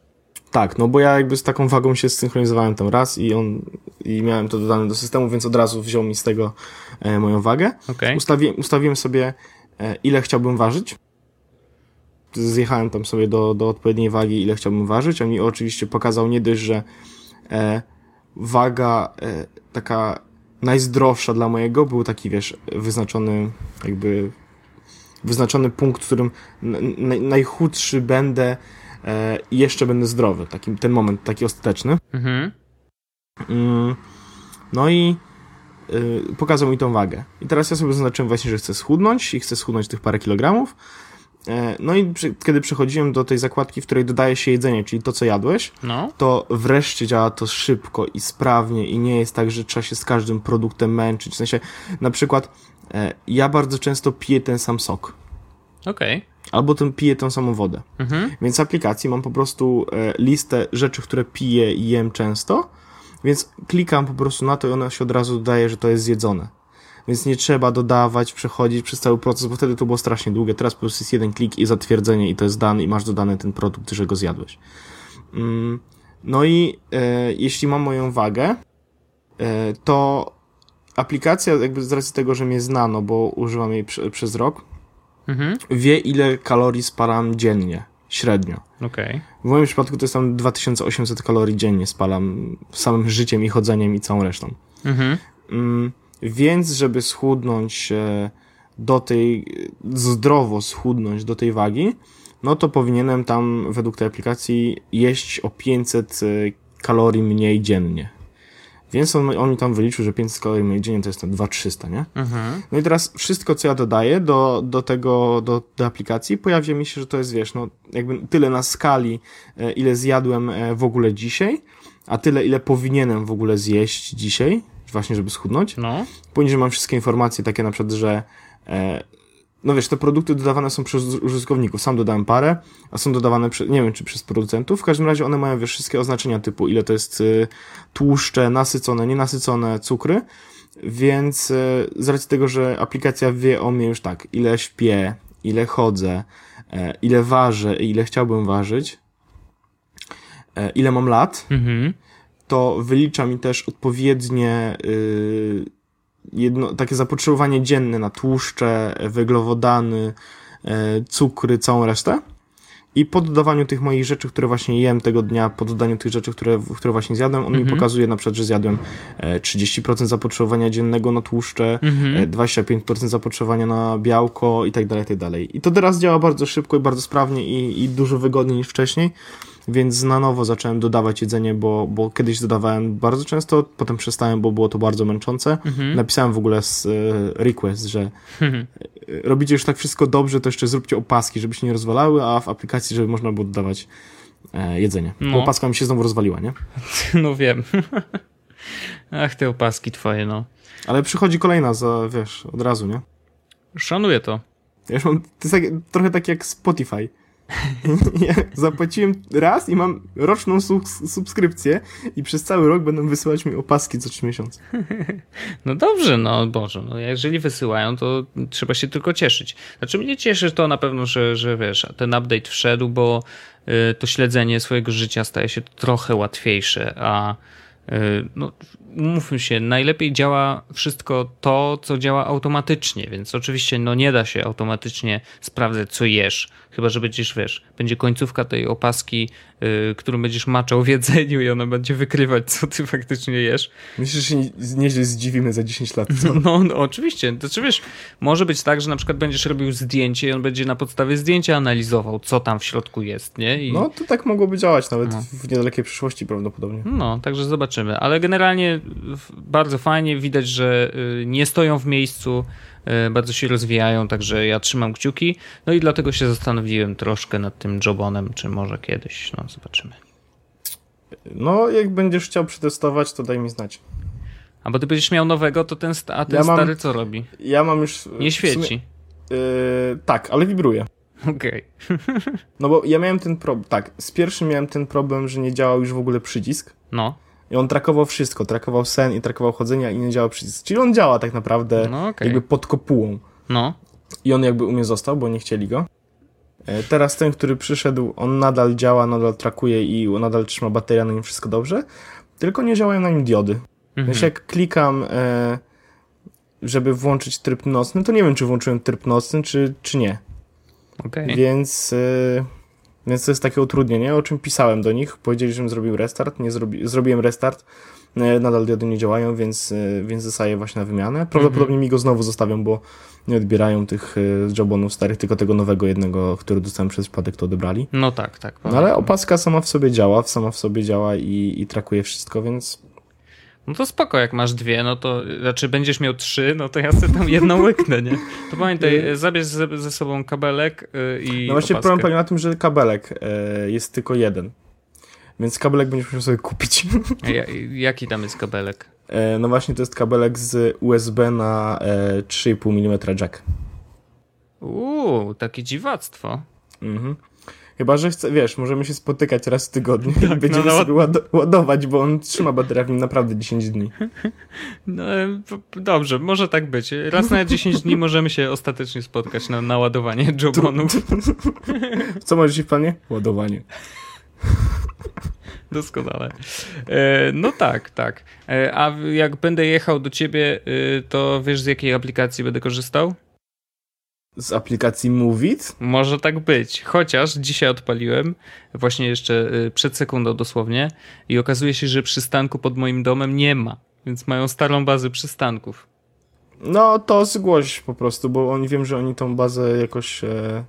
Tak, no bo ja jakby z taką wagą się zsynchronizowałem tam raz i on i miałem to dodane do systemu, więc od razu wziął mi z tego e, moją wagę. Okej. Ustawi, ustawiłem sobie e, ile chciałbym ważyć. Zjechałem tam sobie do, do odpowiedniej wagi, ile chciałbym ważyć. On mi oczywiście pokazał nie dość, że e, waga e, taka najzdrowsza dla mojego był taki, wiesz, wyznaczony jakby wyznaczony punkt, w którym najchudszy będę e, i jeszcze będę zdrowy. Taki, ten moment taki ostateczny. Mhm. Mm, No i y, pokazał mi tą wagę. I teraz ja sobie zaznaczyłem właśnie, że chcę schudnąć i chcę schudnąć tych parę kilogramów. E, No i przy, kiedy przechodziłem do tej zakładki, w której dodaje się jedzenie, czyli to, co jadłeś, No. to wreszcie działa to szybko i sprawnie i nie jest tak, że trzeba się z każdym produktem męczyć. W sensie, na przykład, e, ja bardzo często piję ten sam sok. Okej. Albo ten piję tą samą wodę. Mhm. Więc w aplikacji mam po prostu e, listę rzeczy, które piję i jem często, więc klikam po prostu na to i ona się od razu dodaje, że to jest zjedzone. Więc nie trzeba dodawać, przechodzić przez cały proces, bo wtedy to było strasznie długie. Teraz po prostu jest jeden klik i zatwierdzenie i to jest dane i masz dodany ten produkt, że go zjadłeś. Mm, No i e, jeśli mam moją wagę, e, to aplikacja jakby z racji tego, że mnie znano, bo używam jej prze, przez rok, Mhm. wie ile kalorii spalam dziennie, średnio. Okej. W moim przypadku to jest tam 2800 kalorii dziennie spalam samym życiem i chodzeniem i całą resztą. Mhm. Mm, Więc, żeby schudnąć e, do tej, zdrowo schudnąć do tej wagi, no to powinienem tam według tej aplikacji jeść o 500 e, kalorii mniej dziennie. Więc on, on mi tam wyliczył, że 500 kalorii mniej dziennie to jest to 2300, nie? Mhm. No i teraz wszystko, co ja dodaję do, do tego, do, do aplikacji, pojawia mi się, że to jest, wiesz, no jakby tyle na skali, e, ile zjadłem w ogóle dzisiaj, a tyle, ile powinienem w ogóle zjeść dzisiaj, właśnie żeby schudnąć. No. Poniżej mam wszystkie informacje takie na przykład, że e, no wiesz, te produkty dodawane są przez użytkowników. Sam dodałem parę, a są dodawane, przy, nie wiem, czy przez producentów. W każdym razie one mają, wiesz, wszystkie oznaczenia typu, ile to jest y, tłuszcze, nasycone, nienasycone, cukry. Więc y, z racji tego, że aplikacja wie o mnie już tak, ile śpię, ile chodzę, e, ile ważę i ile chciałbym ważyć, e, ile mam lat, Mhm. To wylicza mi też odpowiednie y, jedno, takie zapotrzebowanie dzienne na tłuszcze, węglowodany, e, cukry, całą resztę. I po dodawaniu tych moich rzeczy, które właśnie jem tego dnia, po dodaniu tych rzeczy, które, które właśnie zjadłem, on mi pokazuje na przykład, że zjadłem e, 30% zapotrzebowania dziennego na tłuszcze, e, 25% zapotrzebowania na białko i tak dalej, i tak dalej. I to teraz działa bardzo szybko i bardzo sprawnie i, i dużo wygodniej niż wcześniej. Więc na nowo zacząłem dodawać jedzenie, bo, bo kiedyś dodawałem bardzo często, potem przestałem, bo było to bardzo męczące. Napisałem w ogóle z, e, request, że e, robicie już tak wszystko dobrze, to jeszcze zróbcie opaski, żeby się nie rozwalały, a w aplikacji, żeby można było dodawać e, jedzenie. No. Bo opaska mi się znowu rozwaliła, nie? <laughs> No wiem. <laughs> Ach, te opaski twoje, no. Ale przychodzi kolejna za, wiesz, od razu, nie? Szanuję to. Mam, to jest tak, trochę tak jak Spotify. <laughs> Ja zapłaciłem raz i mam roczną subs- subskrypcję i przez cały rok będą wysyłać mi opaski co trzy miesiące. <laughs> No dobrze, no Boże, no jeżeli wysyłają, to trzeba się tylko cieszyć. Znaczy mnie cieszy to na pewno, że, że wiesz, ten update wszedł, bo y, to śledzenie swojego życia staje się trochę łatwiejsze, a y, no, mówmy się, najlepiej działa wszystko to, co działa automatycznie, więc oczywiście no nie da się automatycznie sprawdzać, co jesz, chyba, że będziesz, wiesz, będzie końcówka tej opaski, którą będziesz maczał w jedzeniu i ona będzie wykrywać, co ty faktycznie jesz. Myślę, że się nie- nieźle zdziwimy za 10 lat. Co? <laughs> No, no oczywiście. To czy wiesz, może być tak, że na przykład będziesz robił zdjęcie i on będzie na podstawie zdjęcia analizował, co tam w środku jest, nie? I, No to tak mogłoby działać nawet No. w niedalekiej przyszłości prawdopodobnie. no, także zobaczymy. Ale generalnie bardzo fajnie widać, że y, nie stoją w miejscu, y, bardzo się rozwijają, także ja trzymam kciuki. No i dlatego się zastanowiłem troszkę nad tym jobonem, czy może kiedyś, no zobaczymy. No jak będziesz chciał przetestować, to daj mi znać. A bo ty będziesz miał nowego, to ten, sta- a ten Ja mam- stary co robi? Ja mam już... Nie w sumie- świeci. Yy, tak, ale wibruje. Okej. No bo ja miałem ten problem, tak, z pierwszym miałem ten problem, że nie działał już w ogóle przycisk. No, I on trakował wszystko, trakował sen i trakował chodzenia i nie działał przycisk. Czyli on działa tak naprawdę no okej. jakby pod kopułą. No, I on jakby u mnie został, bo nie chcieli go. E, Teraz ten, który przyszedł, on nadal działa, nadal trakuje i nadal trzyma bateria na nim wszystko dobrze, tylko nie działają na nim diody. Mhm. Więc jak klikam, e, żeby włączyć tryb nocny, to nie wiem, czy włączyłem tryb nocny, czy, czy nie. okej. Więc, e, więc to jest takie utrudnienie, o czym pisałem do nich. Powiedzieli, żebym zrobił restart, nie zrobi, zrobiłem restart. E, Nadal diody nie działają, więc, e, więc zostaje właśnie na wymianę. Prawdopodobnie mi go znowu zostawią, bo nie odbierają tych e, jobonów starych, tylko tego nowego jednego, który dostałem przez przypadek, to odebrali. No tak, tak. No ale opaska sama w sobie działa, sama w sobie działa i, i trakuje wszystko, więc No to spoko, jak masz dwie, no to znaczy będziesz miał trzy, no to ja sobie tam jedną łyknę, nie? To pamiętaj, <laughs> zabierz ze, ze sobą kabelek y, i No właśnie opaskę. problem polega na tym, że kabelek e, jest tylko jeden. Więc kabelek będziesz musiał sobie kupić. A Ja, jaki tam jest kabelek? <laughs> E, no właśnie to jest kabelek z USB na e, 3,5 mm jack. Uuu, takie dziwactwo. Mhm. Chyba, że chcę, wiesz, możemy się spotykać raz w tygodniu i <laughs> będziemy no, no. sobie ład ładować, bo on trzyma baterię w nim naprawdę 10 dni. <laughs> No dobrze, może tak być. Raz na 10 dni możemy się ostatecznie spotkać na naładowanie jobonów. Co masz w planie? Ładowanie. <laughs> Doskonale. E, no tak, tak. E, a jak będę jechał do ciebie, y, to wiesz z jakiej aplikacji będę korzystał? Z aplikacji Movit? Może tak być. Chociaż dzisiaj odpaliłem, właśnie jeszcze y, przed sekundą dosłownie, i okazuje się, że przystanku pod moim domem nie ma. Więc mają starą bazę przystanków. No to zgłoś po prostu, bo oni wiem, że oni tą bazę jakoś e,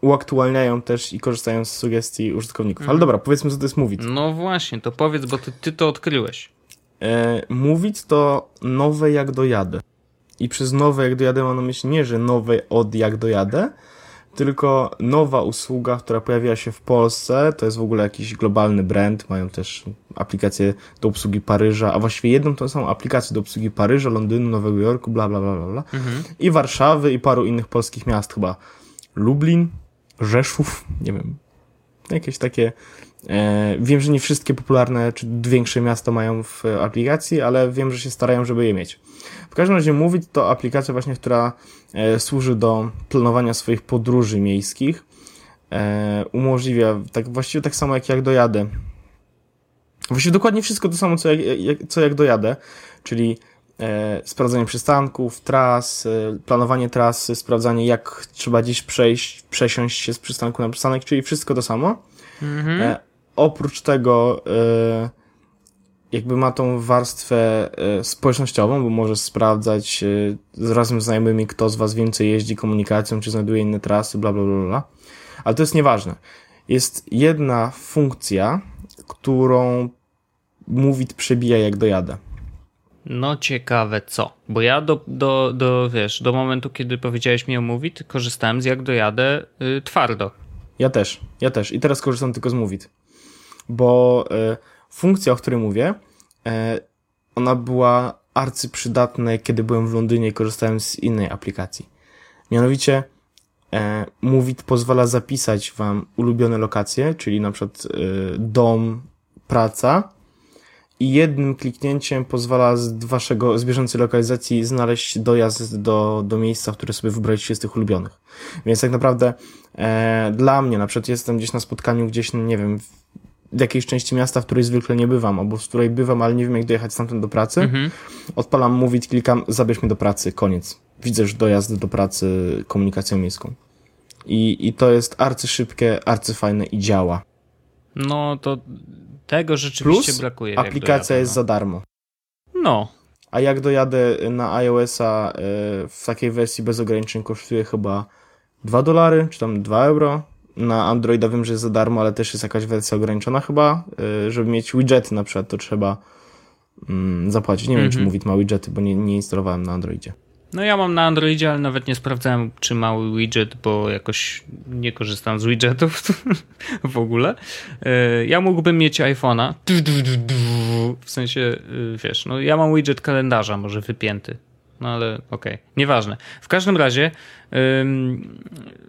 uaktualniają też i korzystają z sugestii użytkowników. Mhm. Ale dobra, powiedzmy, co to jest Movit. No właśnie, to powiedz, bo ty, ty to odkryłeś. E, Movit to nowe jak dojadę. I przez nowe jak dojadę mam na myśli nie, że nowe od jak dojadę, tylko nowa usługa, która pojawiła się w Polsce, to jest w ogóle jakiś globalny brand, mają też aplikację do obsługi Paryża, a właściwie jedną tą samą aplikację do obsługi Paryża, Londynu, Nowego Jorku, bla bla bla bla, bla. Mhm. i Warszawy i paru innych polskich miast chyba. Lublin, Rzeszów, nie wiem, jakieś takie wiem, że nie wszystkie popularne czy większe miasta mają w aplikacji, ale wiem, że się starają, żeby je mieć. W każdym razie Movit to aplikacja właśnie, która e, służy do planowania swoich podróży miejskich. E, umożliwia, tak właściwie tak samo jak jak dojadę. Właściwie dokładnie wszystko to samo, co jak, jak, co jak dojadę, czyli e, sprawdzanie przystanków, tras, e, planowanie trasy, sprawdzanie jak trzeba gdzieś przejść, przesiąść się z przystanku na przystanek, czyli wszystko to samo. Mhm. Oprócz tego e, jakby ma tą warstwę e, społecznościową, bo może sprawdzać e, razem z znajomymi, kto z was więcej jeździ komunikacją, czy znajduje inne trasy, bla, bla, bla, bla. Ale to jest nieważne. Jest jedna funkcja, którą Movit przebija jak dojadę. No ciekawe co, bo ja do, do, do, wiesz, do momentu, kiedy powiedziałeś mi o Movit, korzystałem z jak dojadę y, twardo. Ja też, ja też i teraz korzystam tylko z Movit bo e, funkcja, o której mówię, e, ona była arcyprzydatna, kiedy byłem w Londynie i korzystałem z innej aplikacji. Mianowicie e, Movit pozwala zapisać wam ulubione lokacje, czyli na przykład dom, praca i jednym kliknięciem pozwala z waszego, z bieżącej lokalizacji znaleźć dojazd do, do miejsca, które sobie wybraliście z tych ulubionych. Więc tak naprawdę e, dla mnie, na przykład jestem gdzieś na spotkaniu, gdzieś, nie wiem, w jakiejś części miasta, w której zwykle nie bywam, albo w której bywam, ale nie wiem jak dojechać stamtąd do pracy, mhm. odpalam mówić, klikam, zabierz mnie do pracy, koniec. Widzę już dojazd do pracy komunikacją miejską. I, i to jest arcyszybkie, arcyfajne i działa. No to tego rzeczywiście Plus brakuje. aplikacja jest za darmo. No. A jak dojadę na iOS-a e, w takiej wersji bez ograniczeń kosztuje chyba 2 dolary, czy tam 2 euro na Androida wiem, że jest za darmo, ale też jest jakaś wersja ograniczona chyba. Y, żeby mieć widgety na przykład, to trzeba mm, zapłacić. Nie wiem, czy mhm. Movit ma widgety, bo nie, nie instalowałem na Androidzie. No ja mam na Androidzie, ale nawet nie sprawdzałem, czy mały widget, bo jakoś nie korzystam z widgetów <laughs> w ogóle. Y, ja mógłbym mieć iPhone'a. W sensie, y, wiesz, no ja mam widget kalendarza może wypięty. No ale okej, okay. nieważne. W każdym razie,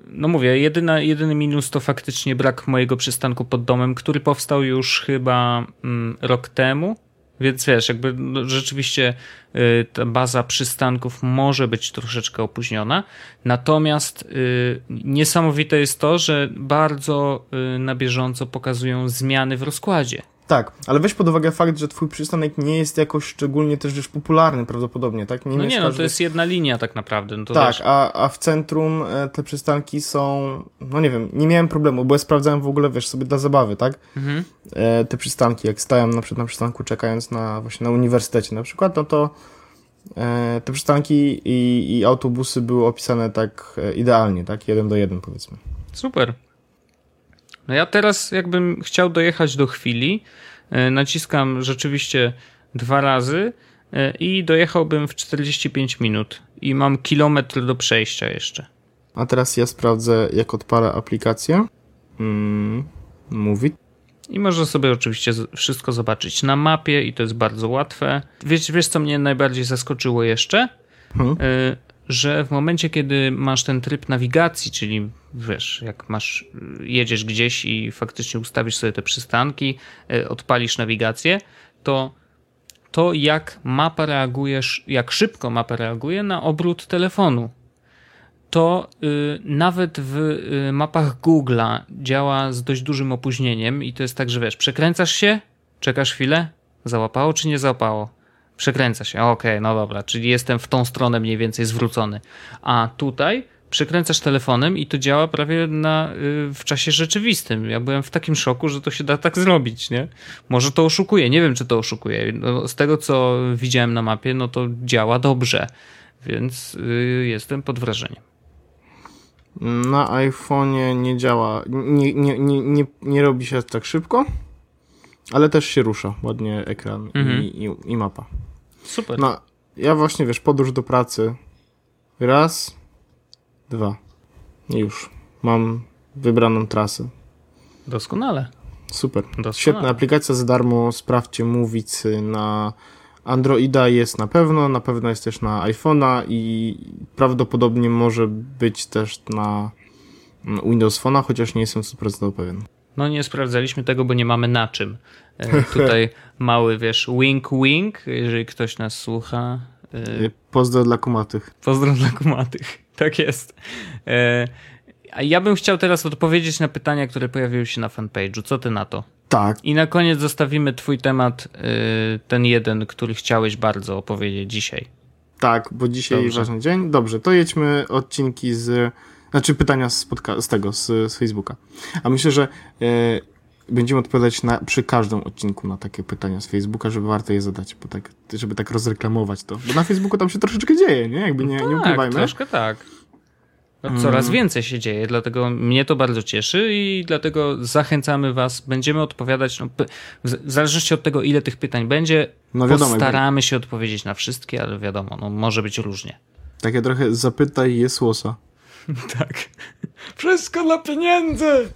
no mówię, jedyna, jedyny minus to faktycznie brak mojego przystanku pod domem, który powstał już chyba mm, rok temu. Więc wiesz, jakby no, rzeczywiście y, ta baza przystanków może być troszeczkę opóźniona. Natomiast y, niesamowite jest to, że bardzo y, na bieżąco pokazują zmiany w rozkładzie. Tak, ale weź pod uwagę fakt, że twój przystanek nie jest jakoś szczególnie też już popularny prawdopodobnie, tak? Nie no nie, no to jest jedna linia tak naprawdę. No tak, a, a w centrum e, te przystanki są, no nie wiem, nie miałem problemu, bo ja sprawdzałem w ogóle, wiesz, sobie dla zabawy, tak? Mhm. E, te przystanki, jak stałem na przykład na przystanku czekając na właśnie na uniwersytecie na przykład, no to e, te przystanki i, i autobusy były opisane tak e, idealnie, tak? Jeden do jeden powiedzmy. Super. No ja teraz jakbym chciał dojechać do chwili, e, naciskam rzeczywiście dwa razy e, i dojechałbym w 45 minut i mam kilometr do przejścia jeszcze. A teraz ja sprawdzę, jak odpalę aplikację. Mm, mówi. I można sobie oczywiście wszystko zobaczyć na mapie i to jest bardzo łatwe. Wiesz, wiesz co mnie najbardziej zaskoczyło jeszcze? Hmm? Że w momencie, kiedy masz ten tryb nawigacji, czyli wiesz, jak masz, jedziesz gdzieś i faktycznie ustawisz sobie te przystanki, e, odpalisz nawigację, to to jak mapa reagujesz, jak szybko mapa reaguje na obrót telefonu. To y, nawet w y, mapach Google'a działa z dość dużym opóźnieniem i to jest tak, że wiesz, przekręcasz się, czekasz chwilę, załapało czy nie załapało Przekręca się, okej, okay, no dobra, czyli jestem w tą stronę mniej więcej zwrócony. A tutaj przekręcasz telefonem i to działa prawie na, y, w czasie rzeczywistym. Ja byłem w takim szoku, że to się da tak zrobić, nie? Może to oszukuje, nie wiem czy to oszukuje. No, z tego co widziałem na mapie, no to działa dobrze. więc y, jestem pod wrażeniem. Na iPhone'ie nie działa, nie, nie, nie, nie, nie robi się tak szybko, ale też się rusza ładnie ekran Mhm. i, i, i mapa. Super. No, ja właśnie, wiesz, podróż do pracy. Raz, dwa. Już. Mam wybraną trasę. Doskonale. Super. Doskonale. Świetna aplikacja za darmo. Sprawdźcie Movic na Androida jest na pewno, na pewno jest też na iPhone'a i prawdopodobnie może być też na Windows Phone'a, chociaż nie jestem 100% pewien. No nie sprawdzaliśmy tego, bo nie mamy na czym. E, <laughs> tutaj mały, wiesz, wink wink, jeżeli ktoś nas słucha. E, Pozdro dla kumatych. Pozdro dla kumatych. <laughs> Tak jest. E, a ja bym chciał teraz odpowiedzieć na pytania, które pojawiły się na fanpage'u. Co ty na to? Tak, I na koniec zostawimy twój temat, ten jeden, który chciałeś bardzo opowiedzieć dzisiaj. tak, bo dzisiaj Dobrze. ważny dzień. Dobrze, to jedźmy odcinki z, znaczy pytania z, podca- z tego, z, z Facebooka. A myślę, że e, będziemy odpowiadać na, przy każdym odcinku na takie pytania z Facebooka, żeby warto je zadać, bo tak, żeby tak rozreklamować to. Bo na Facebooku tam się troszeczkę dzieje, nie? Jakby nie, nie tak, ukrywajmy. troszkę tak. No, Mm. coraz więcej się dzieje, dlatego mnie to bardzo cieszy i dlatego zachęcamy was. Będziemy odpowiadać, no, w zależności od tego, ile tych pytań będzie, No wiadomo, postaramy się odpowiedzieć na wszystkie, ale wiadomo, no, może być różnie. Takie trochę zapytaj jest łosa. <laughs> Tak. Wszystko dla pieniędzy!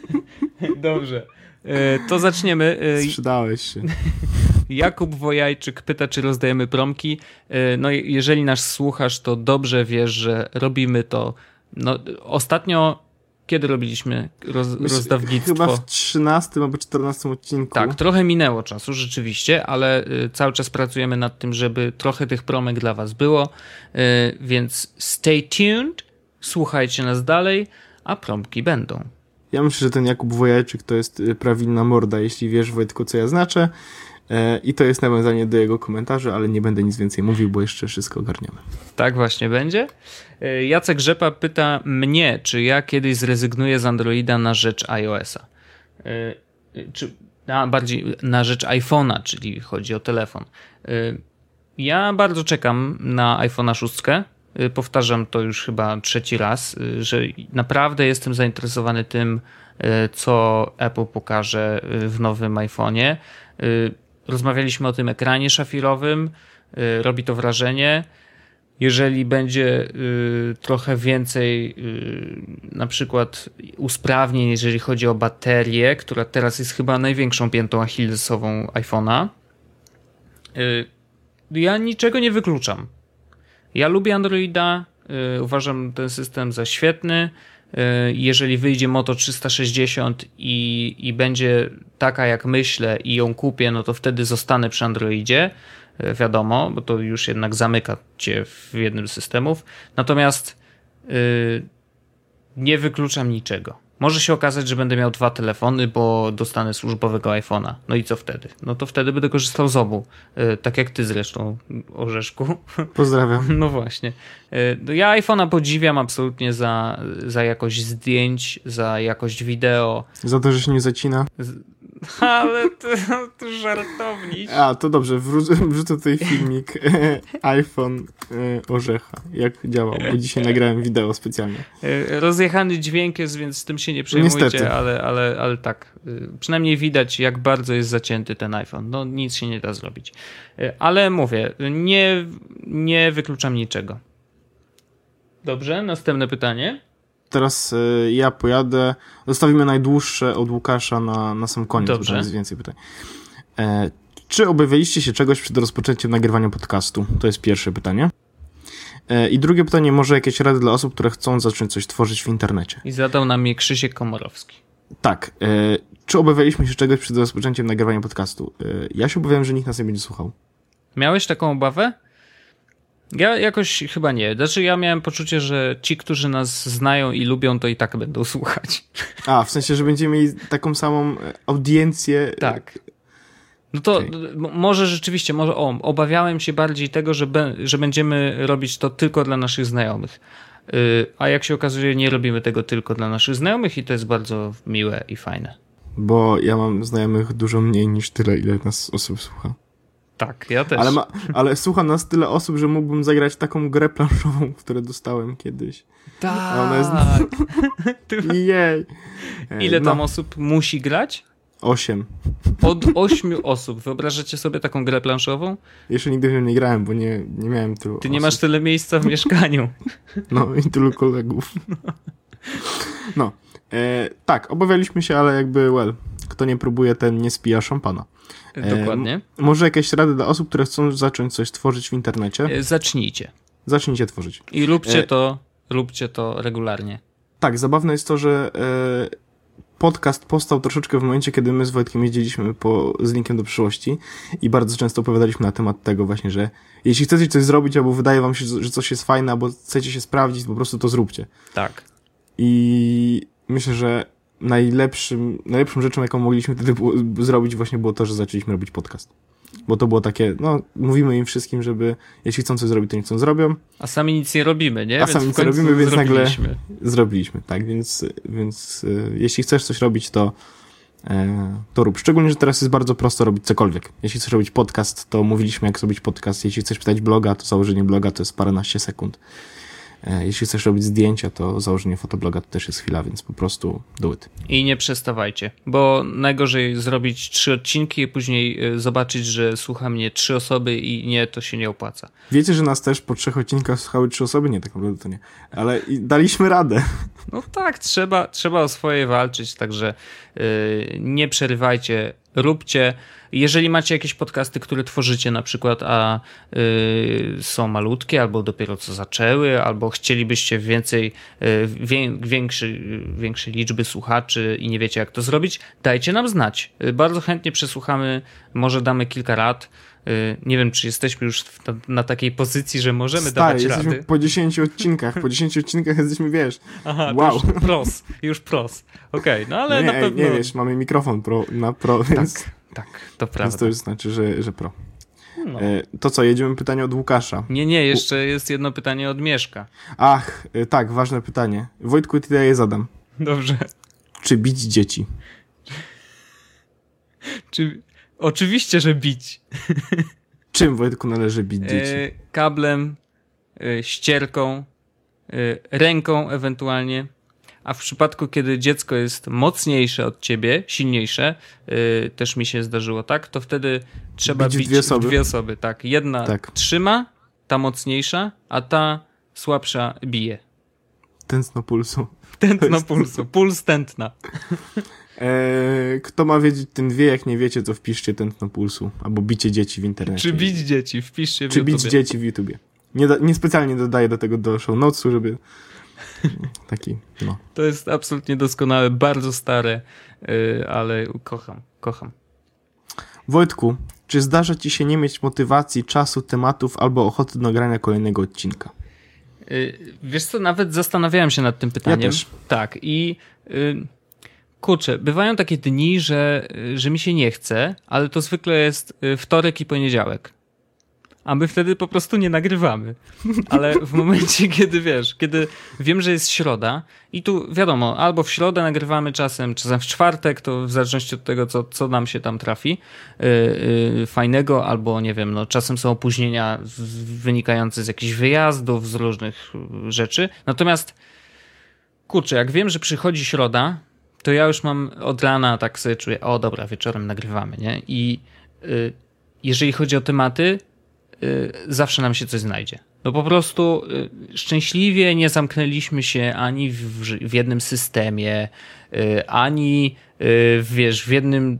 <laughs> Dobrze. E, To zaczniemy. E, Sprzedałeś się. <laughs> Jakub Wojajczyk pyta, czy rozdajemy promki. E, No, jeżeli nas słuchasz, to dobrze wiesz, że robimy to. No, ostatnio, kiedy robiliśmy roz, rozdawnictwo? Chyba w 13 albo 14 odcinku. Tak, trochę minęło czasu, rzeczywiście, ale cały czas pracujemy nad tym, żeby trochę tych promek dla Was było. Więc stay tuned, słuchajcie nas dalej, a promki będą. Ja myślę, że ten Jakub Wojajczyk to jest y, prawilna morda, jeśli wiesz Wojtku, co ja znaczę. E, I to jest nawiązanie do jego komentarzy, ale nie będę nic więcej mówił, bo jeszcze wszystko ogarniamy. Tak właśnie będzie. Y, Jacek Rzepa pyta mnie, czy ja kiedyś zrezygnuję z Androida na rzecz iOS-a. Y, Czy a bardziej na rzecz iPhone'a, czyli chodzi o telefon. Ja bardzo czekam na iPhone'a 6. Y, Powtarzam to już chyba trzeci raz, y, że naprawdę jestem zainteresowany tym, y, co Apple pokaże w nowym iPhone'ie. Rozmawialiśmy o tym ekranie szafirowym, robi to wrażenie. Jeżeli będzie trochę więcej na przykład usprawnień, jeżeli chodzi o baterię, która teraz jest chyba największą piętą achillesową iPhone'a, ja niczego nie wykluczam. Ja lubię Androida, y, uważam ten system za świetny. Y, Jeżeli wyjdzie Moto 360 i, i będzie taka jak myślę i ją kupię, no to wtedy zostanę przy Androidzie. Y, Wiadomo, bo to już jednak zamyka cię w jednym z systemów. Natomiast nie wykluczam niczego. Może się okazać, że będę miał dwa telefony, bo dostanę służbowego iPhone'a. No i co wtedy? No to wtedy będę korzystał z obu. Y, Tak jak ty zresztą, Orzeszku. Pozdrawiam. <laughs> No właśnie. Y, no Ja iPhone'a podziwiam absolutnie za, za jakość zdjęć, za jakość wideo. Za to, że się nie zacina. Ale to, to żartowniś. A, to dobrze, <laughs> wrzucę, tutaj filmik iPhone e, Orzecha, jak działał, bo dzisiaj nagrałem wideo specjalnie. Y, Rozjechany dźwięk jest, więc z tym się nie przejmujcie, Niestety. ale, ale, ale tak. Przynajmniej widać, jak bardzo jest zacięty ten iPhone. No nic się nie da zrobić. Ale mówię, nie, nie wykluczam niczego. Dobrze, następne pytanie. Teraz e, ja pojadę, zostawimy najdłuższe od Łukasza na, na sam koniec, Dobrze. bo jest więcej pytań. E, czy obawialiście się czegoś przed rozpoczęciem nagrywania podcastu? To jest pierwsze pytanie. E, I drugie pytanie, może jakieś rady dla osób, które chcą zacząć coś tworzyć w internecie? I zadał nam je Krzysiek Komorowski. Tak. E, czy obawialiśmy się czegoś przed rozpoczęciem nagrywania podcastu? E, ja się obawiałem, że nikt nas nie będzie słuchał. Miałeś taką obawę? Ja jakoś chyba nie. Znaczy, ja miałem poczucie, że ci, którzy nas znają i lubią, to i tak będą <laughs> słuchać. A, w sensie, że będziemy mieli taką samą e, audiencję. Tak. No to m- może rzeczywiście, może o, obawiałem się bardziej tego, że, be, że będziemy robić to tylko dla naszych znajomych. Yy, a jak się okazuje, nie robimy tego tylko dla naszych znajomych i to jest bardzo miłe i fajne. Bo ja mam znajomych dużo mniej niż tyle, ile nas osób słucha. Tak, ja też. Ale, ma, ale słucha nas tyle osób, że mógłbym zagrać taką grę planszową, którą dostałem kiedyś. Tak. Ona jest... <laughs> Jej. Ile tam no. osób musi grać? Osiem. Od ośmiu <laughs> osób. Wyobrażacie sobie taką grę planszową? Jeszcze nigdy w nią nie grałem, bo nie, nie miałem tylu Ty nie masz tyle miejsca w <laughs> mieszkaniu. No i tylu kolegów. No. E, tak, obawialiśmy się, ale jakby, well, kto nie próbuje, ten nie spija szampana. E, Dokładnie. może jakieś rady dla osób, które chcą zacząć coś tworzyć w internecie? E, zacznijcie. Zacznijcie tworzyć. I róbcie e, to, róbcie to regularnie. Tak, zabawne jest to, że e, podcast powstał troszeczkę w momencie, kiedy my z Wojtkiem jeździliśmy po, z linkiem do przyszłości i bardzo często opowiadaliśmy na temat tego właśnie, że jeśli chcecie coś zrobić, albo wydaje wam się, że coś jest fajne, albo chcecie się sprawdzić, po prostu to zróbcie. Tak. I myślę, że najlepszym, najlepszą rzeczą, jaką mogliśmy wtedy było, zrobić właśnie było to, że zaczęliśmy robić podcast. Bo to było takie, no, mówimy im wszystkim, żeby jeśli chcą coś zrobić, to niech chcą zrobią. A sami nic nie robimy, nie? A sami nic nie robimy, więc nagle zrobiliśmy, tak, więc, więc y, jeśli chcesz coś robić, to e, to rób. Szczególnie, że teraz jest bardzo prosto robić cokolwiek. Jeśli chcesz robić podcast, to mówiliśmy, jak zrobić podcast. Jeśli chcesz pytać bloga, to założenie bloga to jest paręnaście sekund. E, jeśli chcesz robić zdjęcia, to założenie fotobloga to też jest chwila, więc po prostu do it. I nie przestawajcie, bo najgorzej zrobić trzy odcinki i później e, zobaczyć, że słucha mnie trzy osoby i nie, to się nie opłaca. Wiecie, że nas też po trzech odcinkach słuchały trzy osoby? Nie, tak naprawdę to nie. Ale daliśmy radę. No tak, trzeba, trzeba o swoje walczyć, także yy, nie przerywajcie, róbcie. Jeżeli macie jakieś podcasty, które tworzycie na przykład, a y, są malutkie, albo dopiero co zaczęły, albo chcielibyście więcej, y, większy, większej liczby słuchaczy i nie wiecie jak to zrobić, dajcie nam znać. Y, bardzo chętnie przesłuchamy, może damy kilka rad. Y, nie wiem, czy jesteśmy już na, takiej pozycji, że możemy Stary, dawać jesteśmy rady. po 10 odcinkach. Po 10 odcinkach jesteśmy, wiesz, Aha, wow. już pros, już pros. Okej, okay, no ale nie, na pewno... Nie, wiesz, mamy mikrofon pro, na pro, więc... Tak, tak, to prawda. Więc to już znaczy, że, że pro. No. E, to co, jedziemy pytanie od Łukasza. Nie, nie, jeszcze jest jedno pytanie od Mieszka. Ach, e, tak, ważne pytanie. Wojtku, ty je zadam. Dobrze. Czy bić dzieci? Czy... Oczywiście, że bić. Czym, Wojtku, należy bić e, dzieci? Kablem, e, ścierką, e, ręką ewentualnie. A w przypadku, kiedy dziecko jest mocniejsze od ciebie, silniejsze, też mi się zdarzyło tak, to wtedy trzeba bić, bić dwie osoby. dwie osoby. Tak, jedna tak. trzyma, ta mocniejsza, a ta słabsza bije. Tętno pulsu. Tętno pulsu, puls tętna. <laughs> Eee, kto ma wiedzieć, ten wie, jak nie wiecie, to wpiszcie tętno pulsu. Albo bicie dzieci w internecie. Czy bić dzieci, wpiszcie w Czy bić dzieci w YouTubie. Nie, da, niespecjalnie dodaję do tego do show notesu, żeby taki, no. To jest absolutnie doskonałe, bardzo stare, yy, ale kocham, kocham. Wojtku, czy zdarza ci się nie mieć motywacji, czasu, tematów albo ochoty do nagrania kolejnego odcinka? Yy, wiesz co, nawet zastanawiałem się nad tym pytaniem. Ja też. Tak i... Yy, Kurczę, bywają takie dni, że, że mi się nie chce, ale to zwykle jest y, wtorek i poniedziałek. A my wtedy po prostu nie nagrywamy. <laughs> Ale w momencie, <laughs> kiedy wiesz, kiedy wiem, że jest środa i tu wiadomo, albo w środę nagrywamy czasem, czasem w czwartek, to w zależności od tego, co, co nam się tam trafi yy, yy, fajnego, albo nie wiem, no czasem są opóźnienia wynikające z jakichś wyjazdów, z różnych rzeczy. Natomiast kurczę, jak wiem, że przychodzi środa, to ja już mam od rana tak sobie czuję, o dobra, wieczorem nagrywamy, nie? I y, jeżeli chodzi o tematy, y, zawsze nam się coś znajdzie. No po prostu y, szczęśliwie nie zamknęliśmy się ani w, w jednym systemie, ani wiesz, w jednym,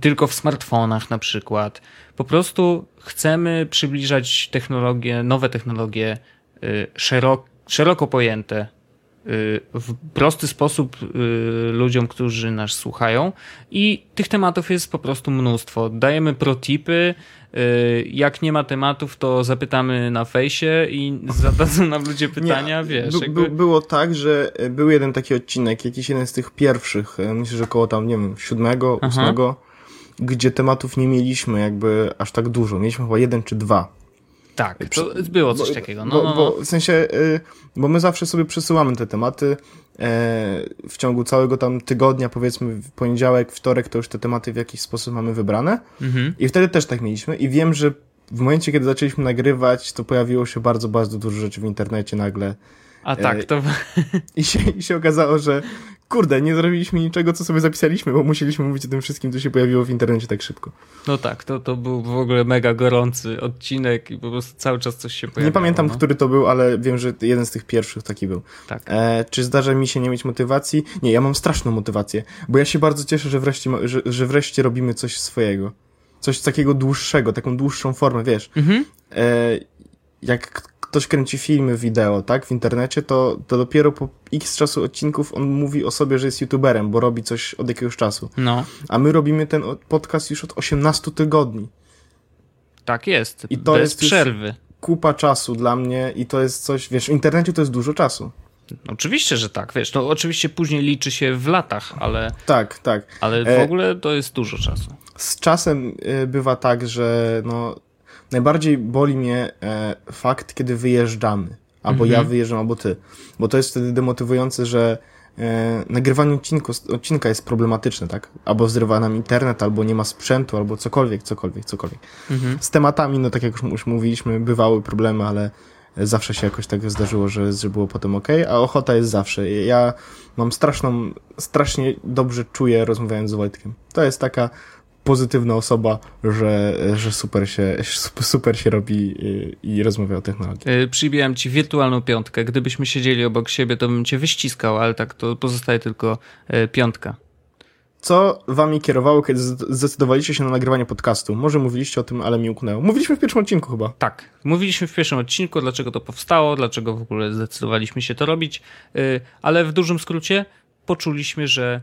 tylko w smartfonach na przykład. Po prostu chcemy przybliżać technologie, nowe technologie szeroko pojęte w prosty sposób y, ludziom, którzy nas słuchają i tych tematów jest po prostu mnóstwo. Dajemy protipy, y, jak nie ma tematów, to zapytamy na fejsie i <laughs> zadadzą nam ludzie pytania, nie, wiesz. Jakby... Było tak, że był jeden taki odcinek, jakiś jeden z tych pierwszych, myślę, że około tam, nie wiem, siódmego, ósmego, gdzie tematów nie mieliśmy jakby aż tak dużo. Mieliśmy chyba jeden czy dwa. Tak, to było coś bo, takiego. No, bo, no, no. bo w sensie, y, bo my zawsze sobie przesyłamy te tematy e, w ciągu całego tam tygodnia, powiedzmy w poniedziałek, wtorek, to już te tematy w jakiś sposób mamy wybrane. Mhm. I wtedy też tak mieliśmy i wiem, że w momencie, kiedy zaczęliśmy nagrywać, to pojawiło się bardzo, bardzo dużo rzeczy w internecie nagle. A tak, to I się, I się okazało, że kurde, nie zrobiliśmy niczego, co sobie zapisaliśmy, bo musieliśmy mówić o tym wszystkim, co się pojawiło w internecie tak szybko. no tak, to, to był w ogóle mega gorący odcinek i po prostu cały czas coś się pojawiało. Nie pamiętam, no. który to był, ale wiem, że jeden z tych pierwszych taki był. Tak. E, czy zdarza mi się nie mieć motywacji? Nie, ja mam straszną motywację, bo ja się bardzo cieszę, że wreszcie, że, że wreszcie robimy coś swojego. Coś takiego dłuższego, taką dłuższą formę, wiesz. Mhm. E, jak ktoś kręci filmy, wideo, tak, w internecie, to, to dopiero po x czasu odcinków on mówi o sobie, że jest youtuberem, bo robi coś od jakiegoś czasu. No, A my robimy ten podcast już od 18 tygodni. tak jest. I to Bez jest przerwy. Kupa czasu dla mnie i to jest coś, wiesz, w internecie to jest dużo czasu. Oczywiście, że tak, wiesz, no oczywiście później liczy się w latach, ale, Tak, tak. ale w E, ogóle to jest dużo czasu. z czasem y, bywa tak, że no, najbardziej boli mnie e, fakt, kiedy wyjeżdżamy. Albo Mhm. ja wyjeżdżam, albo ty. Bo to jest wtedy demotywujące, że e, nagrywanie odcinku, odcinka jest problematyczne, tak? Albo zrywa nam internet, albo nie ma sprzętu, albo cokolwiek, cokolwiek, cokolwiek. Mhm. Z tematami, no tak jak już, już mówiliśmy, bywały problemy, ale zawsze się jakoś tak zdarzyło, że, że było potem ok, a ochota jest zawsze. Ja mam straszną, strasznie dobrze czuję rozmawiając z Wojtkiem. To jest taka pozytywna osoba, że, że super się, super się robi i, i rozmawia o technologii. Yy, Przybijam ci wirtualną piątkę. Gdybyśmy siedzieli obok siebie, to bym cię wyściskał, ale tak to pozostaje tylko yy, piątka. Co wami kierowało, kiedy zde- zdecydowaliście się na nagrywanie podcastu? Może mówiliście o tym, ale mi uknęło. Mówiliśmy w pierwszym odcinku chyba. Tak, mówiliśmy w pierwszym odcinku, dlaczego to powstało, dlaczego w ogóle zdecydowaliśmy się to robić, yy, ale w dużym skrócie poczuliśmy, że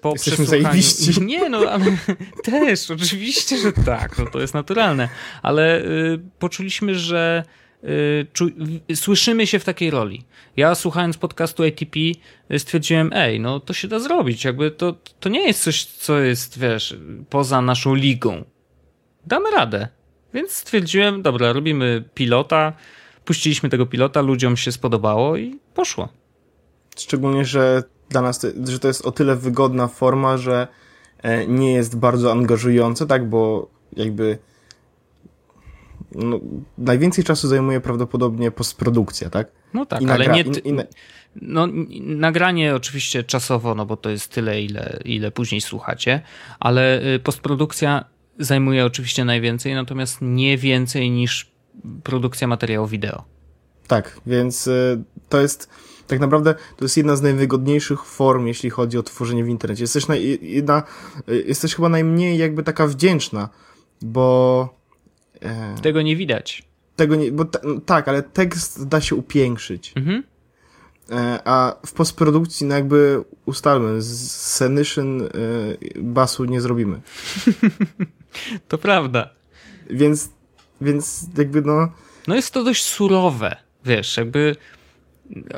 po Jesteśmy przesłuchaniu... zajebiści. <laughs> Nie, no, ale <laughs> też, oczywiście, że tak, no to jest naturalne, ale yy, poczuliśmy, że w- słyszymy się w takiej roli. Ja słuchając podcastu ATP yy, stwierdziłem, ej, no to się da zrobić, jakby to, to nie jest coś, co jest, wiesz, poza naszą ligą. Damy radę. Więc stwierdziłem, dobra, robimy pilota, puściliśmy tego pilota, ludziom się spodobało i poszło. Szczególnie, że dla nas, to, że to jest o tyle wygodna forma, że e, nie jest bardzo angażujące, tak, bo jakby no, najwięcej czasu zajmuje prawdopodobnie postprodukcja, tak? No tak, ale nie... i- i na- No, nagranie oczywiście czasowo, no bo to jest tyle, ile, ile później słuchacie, ale y, postprodukcja zajmuje oczywiście najwięcej, natomiast nie więcej niż produkcja materiału wideo. Tak, więc y, to jest tak naprawdę to jest jedna z najwygodniejszych form, jeśli chodzi o tworzenie w internecie. Jesteś, naj, jedna, jesteś chyba najmniej jakby taka wdzięczna, bo e, Tego nie widać. tego nie, bo ta, tak, ale tekst da się upiększyć. Mhm. E, a w postprodukcji no jakby ustalmy, z e, basu nie zrobimy. <laughs> To prawda. Więc, więc jakby no, No jest to dość surowe, wiesz, jakby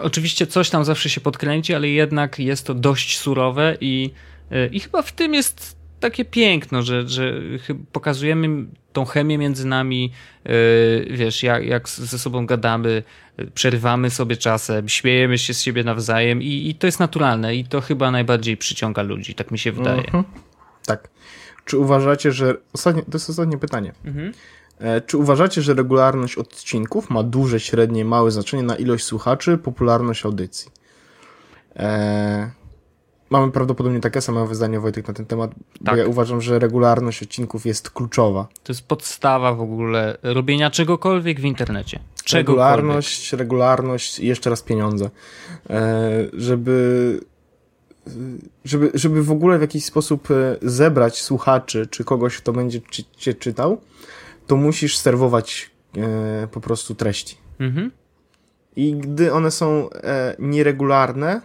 oczywiście coś tam zawsze się podkręci, ale jednak jest to dość surowe i, y, i chyba w tym jest takie piękno, że, że pokazujemy tą chemię między nami, y, wiesz, jak, jak ze sobą gadamy, przerywamy sobie czasem, śmiejemy się z siebie nawzajem i, i to jest naturalne i to chyba najbardziej przyciąga ludzi, tak mi się wydaje. Mhm. Tak. Czy uważacie, że. Ostatnie, to jest ostatnie pytanie. Mhm. E, czy uważacie, że regularność odcinków ma duże, średnie, małe znaczenie na ilość słuchaczy, popularność audycji? E, mamy prawdopodobnie takie same zdanie, Wojtek, na ten temat, Tak. bo ja uważam, że regularność odcinków jest kluczowa. To jest podstawa w ogóle robienia czegokolwiek w internecie. Czegokolwiek. Regularność, regularność i jeszcze raz pieniądze. E, żeby, żeby, żeby w ogóle w jakiś sposób e, zebrać słuchaczy, czy kogoś, kto będzie ci, cię czytał, to musisz serwować e, po prostu treści. Mhm. I gdy one są e, nieregularne,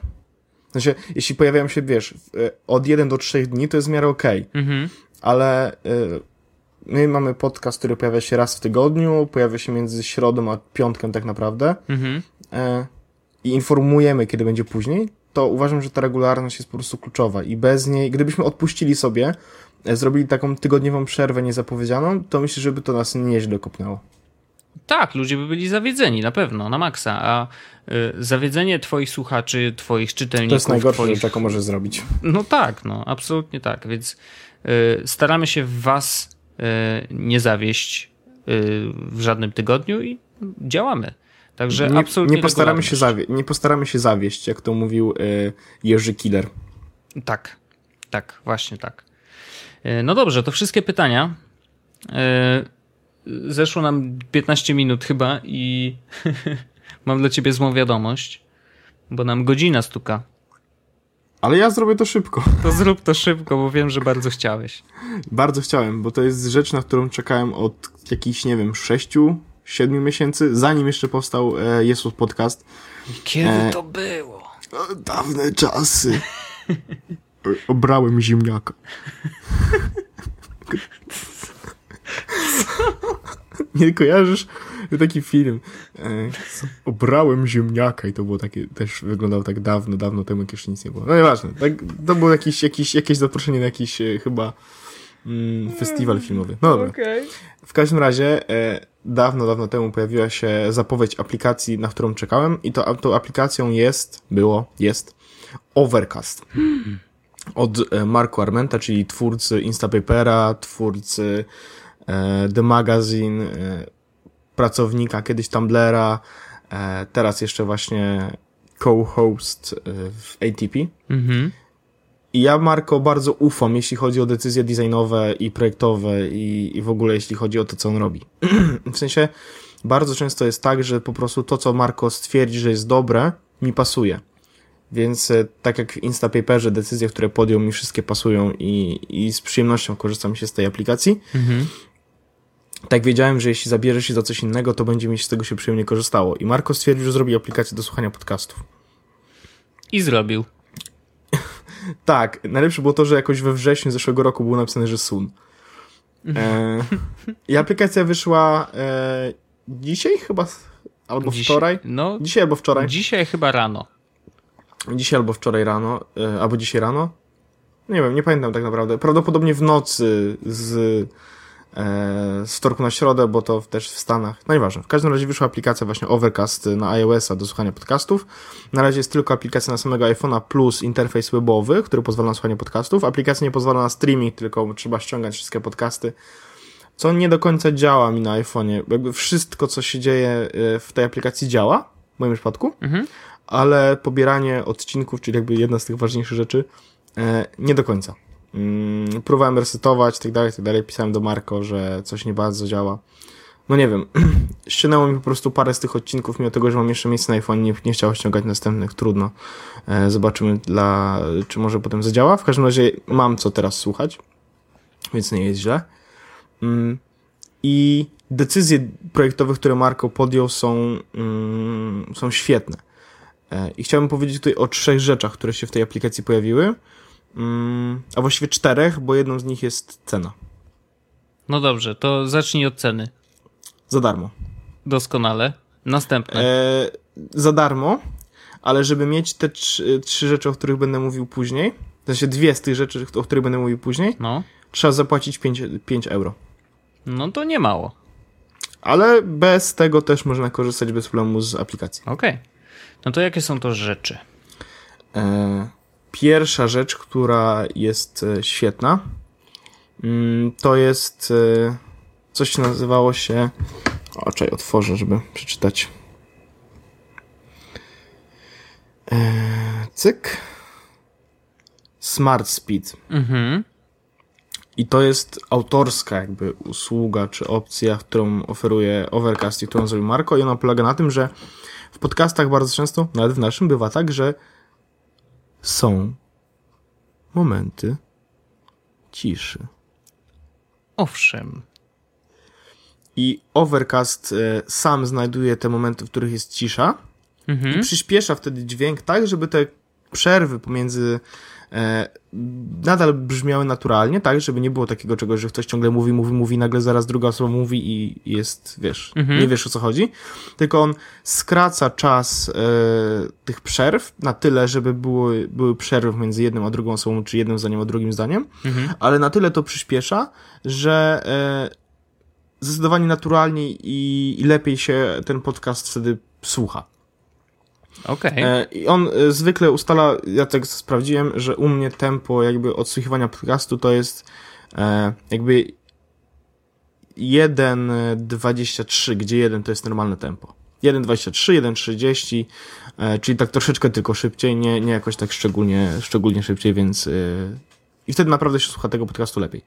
znaczy, jeśli pojawiają się, wiesz, e, od 1 do 3 dni, to jest w miarę okej Mhm. ale y, my mamy podcast, który pojawia się raz w tygodniu, pojawia się między środą a piątkiem tak naprawdę Mhm. e, i informujemy, kiedy będzie później, to uważam, że ta regularność jest po prostu kluczowa i bez niej, gdybyśmy odpuścili sobie, e, zrobili taką tygodniową przerwę niezapowiedzianą, to myślę, żeby to nas nieźle kopnęło. Tak, ludzie by byli zawiedzeni, na pewno, na maksa. A y, zawiedzenie twoich słuchaczy, twoich czytelników... To jest najgorsze, twoich... że taką może zrobić. No tak, no, absolutnie tak. Więc y, staramy się was y, nie zawieść w żadnym tygodniu i działamy. Także nie, absolutnie nie postaramy, się zawie- nie postaramy się zawieść, jak to mówił Jerzy Killer. Tak, tak, właśnie tak. Y, no dobrze, to wszystkie pytania. Y, zeszło nam 15 minut chyba i <laughs> mam dla ciebie złą wiadomość, bo nam godzina stuka. Ale ja zrobię to szybko. <laughs> To zrób to szybko, bo wiem, że bardzo chciałeś. Bardzo chciałem, bo to jest rzecz, na którą czekałem od jakichś, nie wiem, sześciu, siedmiu miesięcy, zanim jeszcze powstał e, Jesus Podcast. Kiedy e... to było? O, dawne czasy. <laughs> Obrałem ziemniaka. Nie kojarzysz? Taki film. E, obrałem ziemniaka i to było takie, też wyglądało tak dawno, dawno temu, jak jeszcze nic nie było. No nieważne. Tak, to było jakieś, jakieś, jakieś zaproszenie na jakiś e, chyba mm, festiwal filmowy. No dobra. Okay. W każdym razie e, dawno, dawno temu pojawiła się zapowiedź aplikacji, na którą czekałem i to, tą aplikacją jest, było, jest Overcast. Od e, Marku Armenta, czyli twórcy Instapapera, twórcy e, The Magazine, e, pracownika kiedyś Tumblera, teraz jeszcze właśnie co-host w ATP. Mhm. I ja Marko bardzo ufam, jeśli chodzi o decyzje designowe i projektowe i, i w ogóle jeśli chodzi o to, co on robi. <clears throat> w sensie bardzo często jest tak, że po prostu to, co Marko stwierdzi, że jest dobre, mi pasuje. Więc e, tak jak w Instapaperze decyzje, które podjął mi wszystkie pasują i, i z przyjemnością korzystam się z tej aplikacji. Mhm. Tak wiedziałem, że jeśli zabierze się za coś innego, to będzie mi z tego się przyjemnie korzystało. I Marko stwierdził, że zrobi aplikację do słuchania podcastów. I zrobił. <laughs> tak, najlepsze było to, że jakoś we wrześniu zeszłego roku było napisane, że Sun. E, <laughs> I aplikacja wyszła e, dzisiaj chyba, albo Dziś, wczoraj. No, dzisiaj albo wczoraj. Dzisiaj chyba rano. Dzisiaj albo wczoraj rano, e, albo dzisiaj rano. Nie wiem, nie pamiętam tak naprawdę. Prawdopodobnie w nocy z E, z wtorku na środę, bo to też w Stanach. No nieważne. W każdym razie wyszła aplikacja właśnie Overcast na iOS-a do słuchania podcastów. Na razie jest tylko aplikacja na samego iPhone'a plus interfejs webowy, który pozwala na słuchanie podcastów. Aplikacja nie pozwala na streaming, tylko trzeba ściągać wszystkie podcasty. Co nie do końca działa mi na iPhone'ie. Jakby wszystko, co się dzieje e, w tej aplikacji działa, w moim przypadku, mhm. Ale pobieranie odcinków, czyli jakby jedna z tych ważniejszych rzeczy, e, nie do końca. Mm, próbowałem resetować, tak dalej, tak dalej. Pisałem do Marko, że coś nie bardzo działa. No nie wiem, <clears throat> ściągnęło mi po prostu parę z tych odcinków, mimo tego, że mam jeszcze miejsce na iPhone, nie, nie chciało ściągać następnych, trudno. E, zobaczymy, dla, czy może potem zadziała. W każdym razie mam co teraz słuchać, więc nie jest źle. Mm, I decyzje projektowe, które Marko podjął są, mm, są świetne. E, I chciałbym powiedzieć tutaj o trzech rzeczach, które się w tej aplikacji pojawiły. Mm, a właściwie czterech, bo jedną z nich jest cena. No dobrze, to zacznij od ceny. Za darmo. Doskonale. Następne. E, za darmo, ale żeby mieć te trzy, trzy, rzeczy, o których będę mówił później, w sensie dwie z tych rzeczy, o których będę mówił później, no. trzeba zapłacić 5, 5 euro. No to nie mało. Ale bez tego też można korzystać bez problemu z aplikacji. Okej. Okay. No to jakie są to rzeczy? E, Pierwsza rzecz, która jest e, świetna, mm, to jest e, coś nazywało się. O, czekaj, otworzę, żeby przeczytać. Cyk. Smart Speed. Mhm. I to jest autorska jakby usługa czy opcja, którą oferuje Overcast i którą zrobił Marko i ona polega na tym, że w podcastach bardzo często, nawet w naszym, bywa tak, że są momenty ciszy. Owszem. I Overcast e, sam znajduje te momenty, w których jest cisza mhm. i przyspiesza wtedy dźwięk tak, żeby te przerwy pomiędzy e, nadal brzmiały naturalnie, tak, żeby nie było takiego czegoś, że ktoś ciągle mówi, mówi, mówi, nagle zaraz druga osoba mówi i jest, wiesz, mhm. nie wiesz o co chodzi, tylko on skraca czas e, tych przerw na tyle, żeby były, były przerwy między jedną a drugą osobą, czy jednym zdaniem a drugim zdaniem, mhm. ale na tyle to przyspiesza, że e, zdecydowanie naturalniej i, i lepiej się ten podcast wtedy słucha. Okay. I on e, zwykle ustala, ja tak sprawdziłem, że u mnie tempo jakby odsłuchiwania podcastu to jest e, jakby 1.23, gdzie 1 to jest normalne tempo. 1.23, 1.30, e, czyli tak troszeczkę tylko szybciej, nie, nie jakoś tak szczególnie, szczególnie szybciej, więc i wtedy naprawdę się słucha tego podcastu lepiej.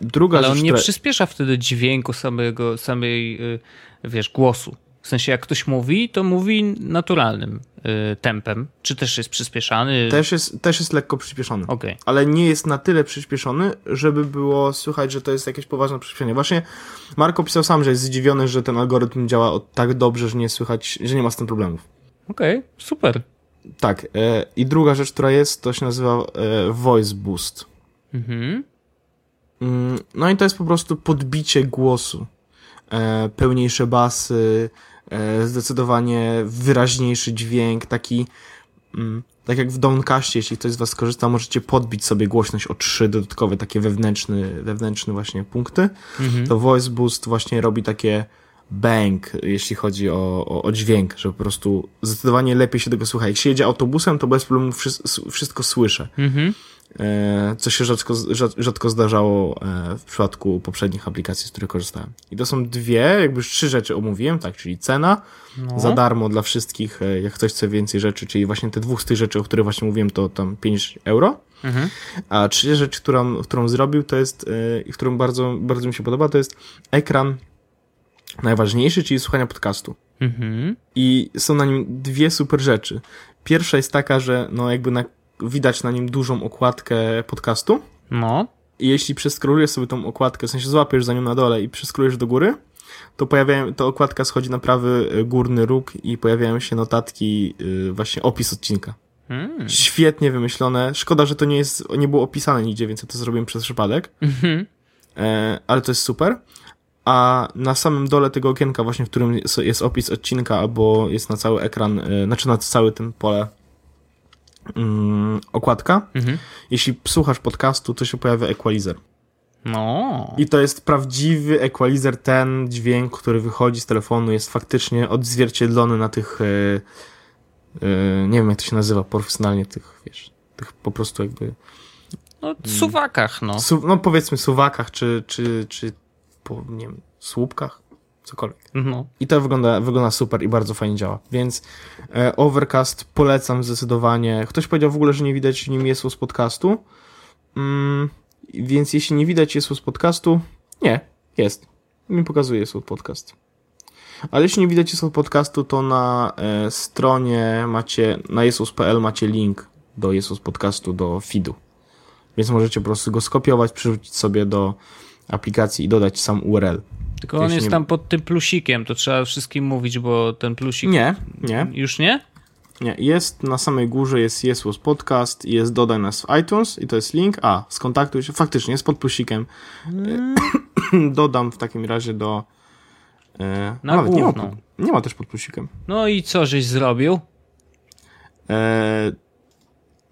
druga Ale on rzecz, nie która... przyspiesza wtedy dźwięku samego, samej, wiesz, głosu. W sensie, jak ktoś mówi, to mówi naturalnym y, tempem. Czy też jest przyspieszany? Też jest, też jest lekko przyspieszony. Okay. Ale nie jest na tyle przyspieszony, żeby było słychać, że to jest jakieś poważne przyspieszenie. Właśnie Marko pisał sam, że jest zdziwiony, że ten algorytm działa tak dobrze, że nie słychać, że nie ma z tym problemów. Okej, okay, super. Tak. E, I druga rzecz, która jest, to się nazywa e, Voice Boost. Mhm. Mm, no i to jest po prostu podbicie głosu. E, pełniejsze basy, zdecydowanie wyraźniejszy dźwięk, taki mm, tak jak w Downcastie, jeśli ktoś z Was korzysta, możecie podbić sobie głośność o trzy dodatkowe takie wewnętrzne, wewnętrzne właśnie punkty. Mhm. To Voice Boost właśnie robi takie bang, jeśli chodzi o, o, o, dźwięk, że po prostu zdecydowanie lepiej się tego słucha. Jak się jedzie autobusem, to bez problemu wszystko słyszę. Mhm. E, co się rzadko, rzadko zdarzało e, w przypadku poprzednich aplikacji, z których korzystałem. I to są dwie, jakby już trzy rzeczy omówiłem, tak, czyli cena no. za darmo dla wszystkich, e, jak ktoś chce więcej rzeczy, czyli właśnie te dwóch z tych rzeczy, o których właśnie mówiłem, to tam 5 euro. Mhm. A trzecia rzecz, którą, którą zrobił, to jest, i którą bardzo, bardzo mi się podoba, to jest ekran najważniejszy, czyli słuchania podcastu. Mhm. I są na nim dwie super rzeczy. Pierwsza jest taka, że no jakby na widać na nim dużą okładkę podcastu. No. I jeśli przeskrolujesz sobie tą okładkę, w sensie złapiesz za nią na dole i przeskrolujesz do góry, to pojawiają, to okładka schodzi na prawy y, górny róg i pojawiają się notatki, yy, właśnie opis odcinka. Hmm. Świetnie wymyślone. Szkoda, że to nie jest, nie było opisane nigdzie, więc ja to zrobiłem przez przypadek. Mhm. E, ale to jest super. A na samym dole tego okienka, właśnie w którym jest, opis odcinka, albo jest na cały ekran, yy, znaczy na cały tym pole mm, okładka. Mhm. Jeśli słuchasz podcastu, to się pojawia equalizer. No. I to jest prawdziwy equalizer, ten dźwięk, który wychodzi z telefonu, jest faktycznie odzwierciedlony na tych, yy, yy, nie wiem jak to się nazywa profesjonalnie, tych, wiesz, tych po prostu jakby... No, suwakach, no. Su no powiedzmy suwakach, czy, czy, czy po, nie wiem, słupkach cokolwiek. No. I to wygląda, wygląda super i bardzo fajnie działa. Więc e, Overcast polecam zdecydowanie. Ktoś powiedział w ogóle, że nie widać nim jest z podcastu. Mm, więc jeśli nie widać jest z podcastu, nie, jest. Mi pokazuje jest podcast. Ale jeśli nie widać jest podcastu, to na e, stronie macie, na jesus.pl macie link do Jesus podcastu, do feedu. Więc możecie po prostu go skopiować, przerzucić sobie do aplikacji i dodać sam URL. Tylko on jest nie... tam pod tym plusikiem, to trzeba wszystkim mówić, bo ten plusik... Nie, nie. Już nie? Nie, jest na samej górze jest Jesus Podcast i jest dodaj nas w iTunes i to jest link. A, skontaktuj się, faktycznie jest pod plusikiem. Hmm. <clears throat> Dodam w takim razie do... E, na nawet nie ma, nie ma też pod plusikiem. No i co żeś zrobił? E,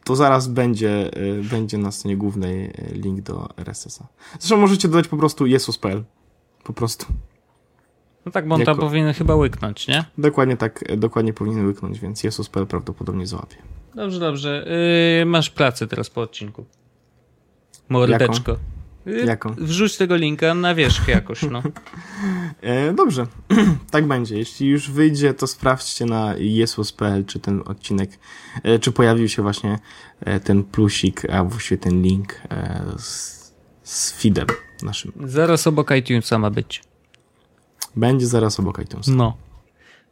to zaraz będzie, e, będzie na stronie głównej e, link do RSS-a. Zresztą możecie dodać po prostu jesus.pl po prostu. No tak, bo on jako... tam powinien chyba łyknąć, nie? Dokładnie tak, dokładnie powinien łyknąć, więc Jesus.pl prawdopodobnie złapie. Dobrze, dobrze. Yy, masz pracę teraz po odcinku. Mordeczko. Jaką? Yy, Jaką? Wrzuć tego linka na wierzch jakoś, no. <laughs> e, dobrze, <clears throat> tak będzie. Jeśli już wyjdzie, to sprawdźcie na jesus.pl, czy ten odcinek, e, czy pojawił się właśnie e, ten plusik, a właściwie ten link e, z, z feedem naszym. Zaraz obok iTunesa ma być. Będzie zaraz obok iTunesa. No.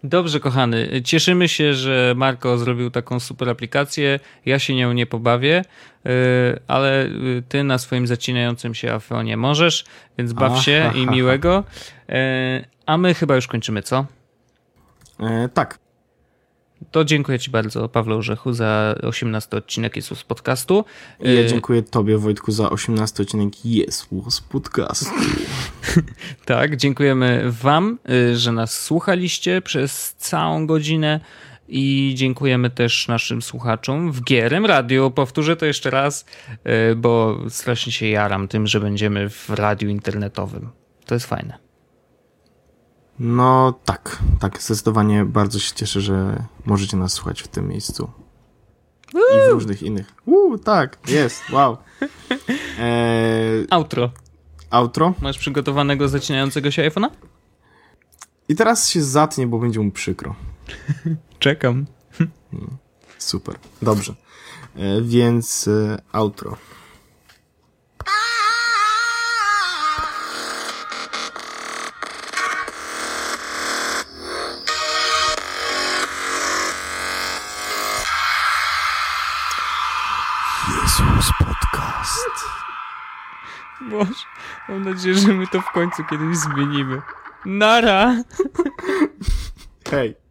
Dobrze, kochany. Cieszymy się, że Marko zrobił taką super aplikację. Ja się nią nie pobawię, y, ale y, ty na swoim zacinającym się iPhone'ie możesz, więc baw się i miłego. Y, a my chyba już kończymy, co? E, tak. To dziękuję Ci bardzo, Pawle Orzechu, za 18 odcinek Jezus Podcastu. Ja y, dziękuję Tobie, Wojtku, za 18 odcinek Jezus Podcastu. <laughs> tak, dziękujemy Wam, y, że nas słuchaliście przez całą godzinę. I dziękujemy też naszym słuchaczom w Gierem Radio. Powtórzę to jeszcze raz, y, bo strasznie się jaram tym, że będziemy w radiu internetowym. To jest fajne. No tak, tak, zdecydowanie bardzo się cieszę, że możecie nas słuchać w tym miejscu. I w różnych innych. Uuu, tak, jest, wow. Eee, Outro. outro. Masz przygotowanego zacinającego się iPhone'a? I teraz się zatnie, bo będzie mu przykro. <laughs> Czekam. Super, dobrze. E, więc e, outro. Boże, mam nadzieję, że my to w końcu kiedyś zmienimy. Nara! Hej.